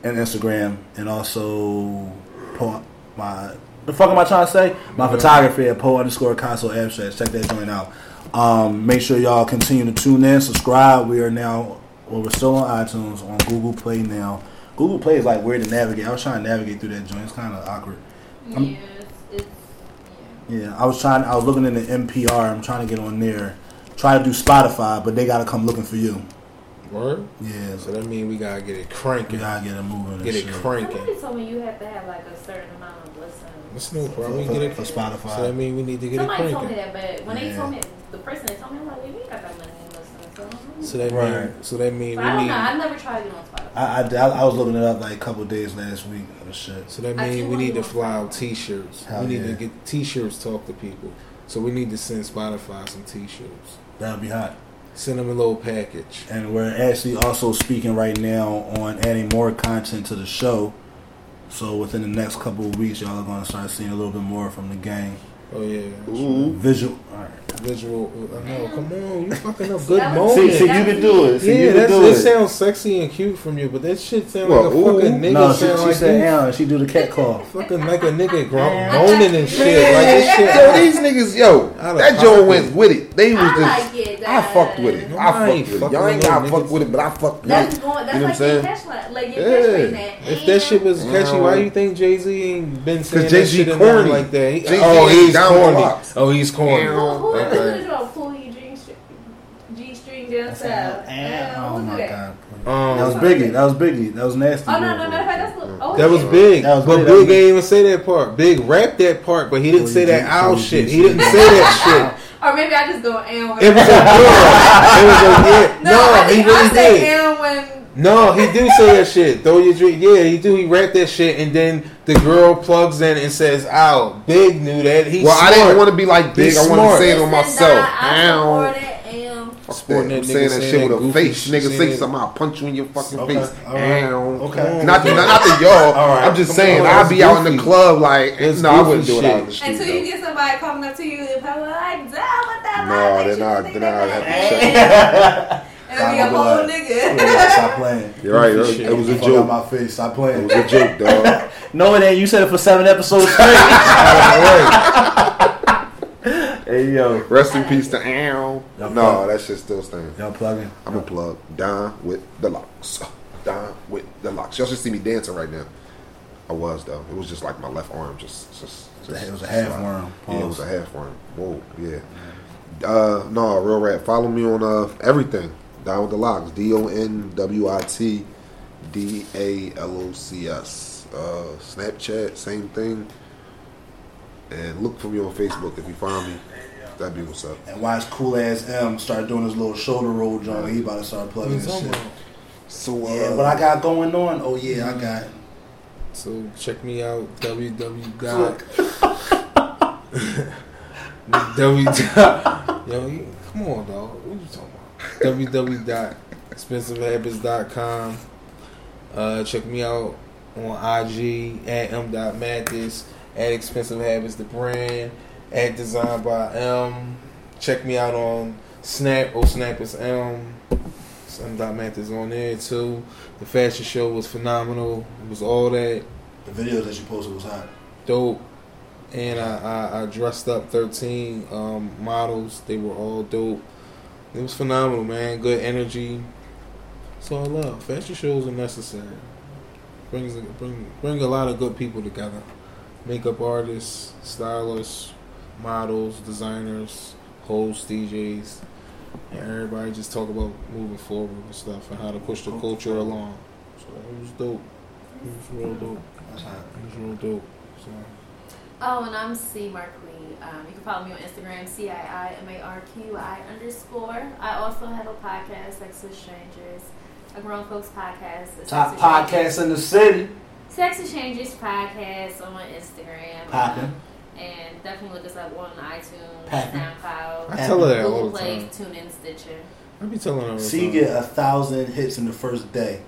and Instagram, and also Poe my the fuck am I trying to say? My photography at Poe underscore Caso Abstract. Check that joint out. Um, make sure y'all continue to tune in, subscribe. We are now well, we're still on iTunes, on Google Play now. Google Play is like weird to navigate. I was trying to navigate through that joint. It's kind of awkward. Yeah, I'm- it's, it's yeah. Yeah, I was trying. I was looking in the NPR. I'm trying to get on there. Try to do Spotify, but they gotta come looking for you. Word? Yeah, So so that means we gotta get it cranking. we cranking. gotta get it moving. and Get it shit. cranking. Somebody told me you have to have like a certain amount of listen. That's no problem. We for, get it. for So that Spotify. mean we need to get Somebody it told me that, but when they told me the person that told me, I'm like, you ain't got that money in listening. So, I don't know. So that Right. mean. So that mean But I we don't need. know. I've never tried to get on Spotify. I, I, I was looking it up like a couple days last week. and shit. So that I mean we need to fly out T-shirts. Hell we need yeah. to get T-shirts. Talk to people. So we need to send Spotify some T-shirts. That'd be hot. Send them a little package. And we're actually also speaking right now on adding more content to the show. So within the next couple of weeks, y'all are gonna start seeing a little bit more from the gang. Oh yeah. Ooh. Visual. All right. Visual. I know. Come on. You fucking up good that was- moment. See, see, you can do it. See, yeah, you can that's, do it it. sounds sexy and cute from you, but that shit sound Well, like a ooh. fucking nigga No, she, sound she like said you Aaron. She do the cat call. fucking like a nigga gro- moaning and shit. Like this shit. Yo, these niggas, yo, that pocket. Joe went with it. They was I just, like it. I fucked with it. uh, I fucked with it. Y'all ain't gotta niggas. fuck with it, but I fucked with That's it. going. That's You know what I'm your saying? Like Yeah. That. If that shit was catchy, why Yeah. you think Jay Z ain't been saying that shit in there like that? Oh, ain't he's down the corny. blocks. Oh, he's corny. Yeah. Who, who, Okay. who did y'all pull your G string, G string down south? Oh my god. Um, That was Biggie. That was Biggie. That was nasty. Oh no, no, Boy. matter of fact, that's oh, That was big, That was but big. Big That ain't even say that part. Big rapped that part, but he didn't say that owl so shit. He didn't say that shit. Or maybe I just go and It was a girl. It was a yeah. no, No, I he think really I say did. and when. No, he do say that shit. Throw your drink. Yeah, he do. He rap that shit, and then the girl plugs in and says, "Ow." Big knew that. He's Well, I didn't want to be like big. He's I want to say it on myself. nah, I Ow. support it, and Fuck Supporting that. I'm saying that saying shit that with a face. Nigga say that- something, I'll punch you in your fucking Okay, face. all right, Ow. okay. Not, to, not to y'all. All right. I'm just Come saying, on, I'll that's be out in the club like, That's no, I wouldn't do it out in the street. until though. you get somebody coming up to you, they're probably like, "Damn, what that?" No, line, they're that not- shit, they're not that happy. shit." And it'll be a I'm whole gonna nigga. Stop playing. You're right. Goofy It, it was a Fuck out joke. my face. Stop playing. It was a joke, dog. No, it ain't. You said it for seven episodes straight. hey yo, Rest in peace to Ow. Y'all No, plug. that shit still stands. y'all plugging. I'm a plug. Down with the locks. Down with the locks. Y'all should see me dancing right now. I was though. It was just like my left arm just just. just It was a half slide. worm. Yeah, it was a half worm. Whoa, yeah. Uh, no, real rap. Follow me on uh everything. Down with the locks. D O N W I T D A L O C S. Uh, Snapchat, same thing. And look for me on Facebook if you find me. That'd be what's up. And why is cool ass M start doing his little shoulder roll joint? He about to start plugging you his shit. So uh, Yeah, what I got going on? Oh yeah, I got. So check me out www dot w yo come on dog what you talking about www dot expensivehabits.com uh check me out on IG at m dot mathis at expensive habits the brand at design by M check me out on Snap oh Snap is M M dot Mathis on there too the fashion show was phenomenal it was all that The videos that you posted was hot. dope. And I, I, I dressed up 13 um, models. They were all dope. It was phenomenal, man. Good energy. That's all I love. Fashion shows are necessary. Brings bring bring a lot of good people together. Makeup artists, stylists, models, designers, hosts, DJs, and everybody just talk about moving forward and stuff and how to push the culture along. So it was dope. It was real dope. It was real dope. So. Oh, and I'm C Markley. Um, you can follow me on Instagram, C I I M A R Q I underscore. I also have a podcast, Sex with Strangers, a grown folks podcast. the Top podcast in the city. Sex Exchanges podcast on Instagram. Poppin'. Um, and definitely look us up on iTunes, Poppin'. SoundCloud, I tell her that all Google the Play, time. TuneIn, Stitcher. I be telling her See, time. get a thousand hits in the first day.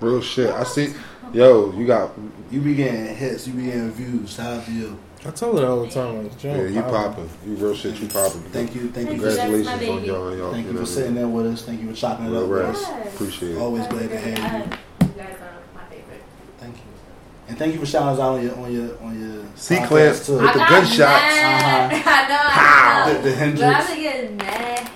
real shit. I see. Yo, you got You be getting hits. You be getting views. Shout out to you. I tell her all the time. Like, Joe, yeah, you popping. You real shit. You popping. Thank you. Thank you. For. Congratulations on y'all. y'all thank you know, for sitting there with us. Thank you for chopping it up with us. Yes. Appreciate it. Always glad to have you. You guys are my favorite. Thank you. And thank you for shouting us out on your on your on your C podcast, clip too. with the got gunshots. Mad. Uh-huh. I know. Pow. I The, know. the But Hendrix. I've been getting mad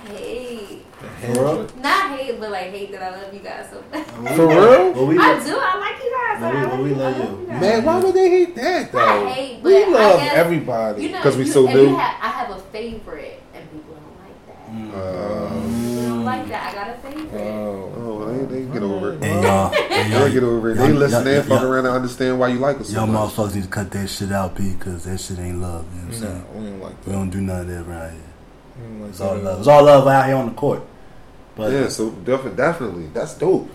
hate. real? Not hate, but like hate that I love you guys so much. For real? Well, we, I do. I like you guys. Well, we- well, we you. love I you. guys. Man, why would they hate that though? I hate, we but I love guess- everybody. You know, 'Cause we you, so new. have- I have a favorite, and people don't like that. Mm. People don't like that. I got a favorite. oh, oh, they, they get over it. And y'all, and They y'all, get over it. They listen y'all- fuck around and understand why you like us so y'all much. motherfuckers need to cut that shit out, P, because that shit ain't love. You know what I'm no, saying? we don't like We don't do none of that around here. Like It's all love. It's all love out here on the court. But Yeah, so definitely, definitely, that's dope.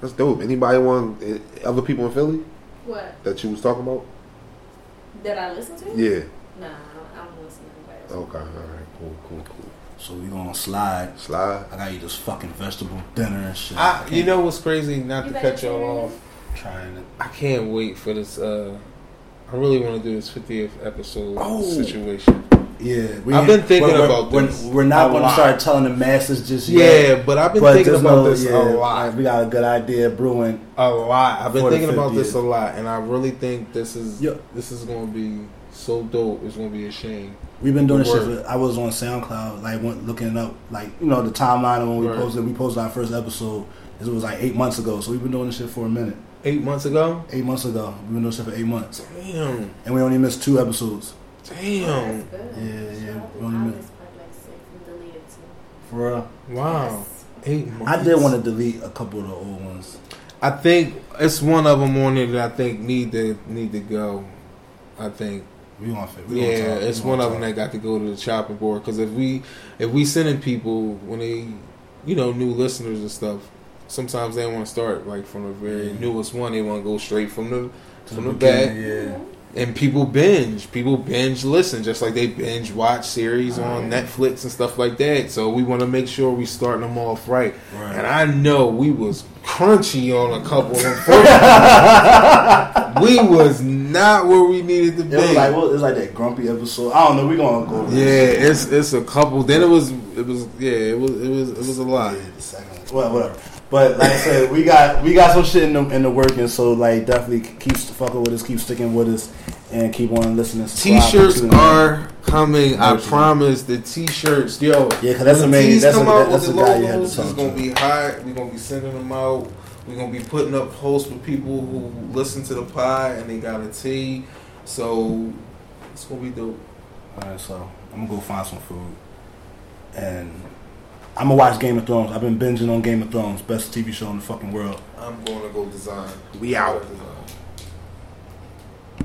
That's dope. Anybody want eh, other people in Philly What? that you was talking about? Did I listen to? Yeah. Nah, I don't, listen to anybody else. Okay. All right. Cool. Cool. Cool. so we gonna slide. Slide. I got you this fucking vegetable dinner and shit. I, you know what's crazy? Not You to cut y'all off. trying to. I can't wait for this. uh I really want to do this 50th episode Oh. situation. Yeah, we I've been thinking we're, about we're, this We're not going to start telling the masses just yet. Yeah, but I've been but thinking about no- this yeah, a lot. like, we got a good idea brewing. a lot. I've been thinking about this a lot, and I really think this is this is going to be so dope. It's going to be a shame. We've been doing this shit. For, I was on SoundCloud, like went looking up, like you know the timeline of when we Right. posted. We posted our first episode. It was like eight months ago. So we've been doing this shit for a minute. Eight months ago. Eight months ago, we've been doing shit for eight months, Damn, and we only missed two episodes. Damn. That's good. Yeah, yeah, Shout out to we only Alex, missed- but like six and deleted. For real, Wow, Yes. eight months. I did want to delete a couple of the old ones. I think it's one of them on there that I think need to need to go. I think. We gonna fit. We yeah, gonna talk. It's gonna one of them that got to go to the chopping board. Because if we if we sending people when they, you know, new listeners and stuff, sometimes they want to start like from the very Yeah. newest one. They want to go straight from the from the the back. Yeah. Mm-hmm. And people binge. People binge listen, just like they binge watch series on Netflix and stuff like that. So we want to make sure we starting them off right. Right. And I know we was crunchy on a couple of them we was not where we needed to be. It was like well, it was like that grumpy episode. I don't know. We gonna go. yeah, this. it's it's a couple. Then it was it was yeah it was it was it was a lot. Yeah, the second. Well, whatever. But like I said, we got we got some shit in the in the working. So like definitely keep fucking with us, keep sticking with us, and keep on listening. T-shirts are coming. I promise. The T-shirts, yo. Yeah, 'cause that's when the main- tees that's come a- out that's with the the guy you had to talk It's gonna be hot. We're gonna be sending them out. We're gonna be putting up posts with people who listen to the pod and they got a T. So it's gonna be dope. All right, so I'm gonna go find some food, and I'm gonna watch Game of Thrones. I've been binging on Game of Thrones, best TV show in the fucking world. I'm going to go design. We out.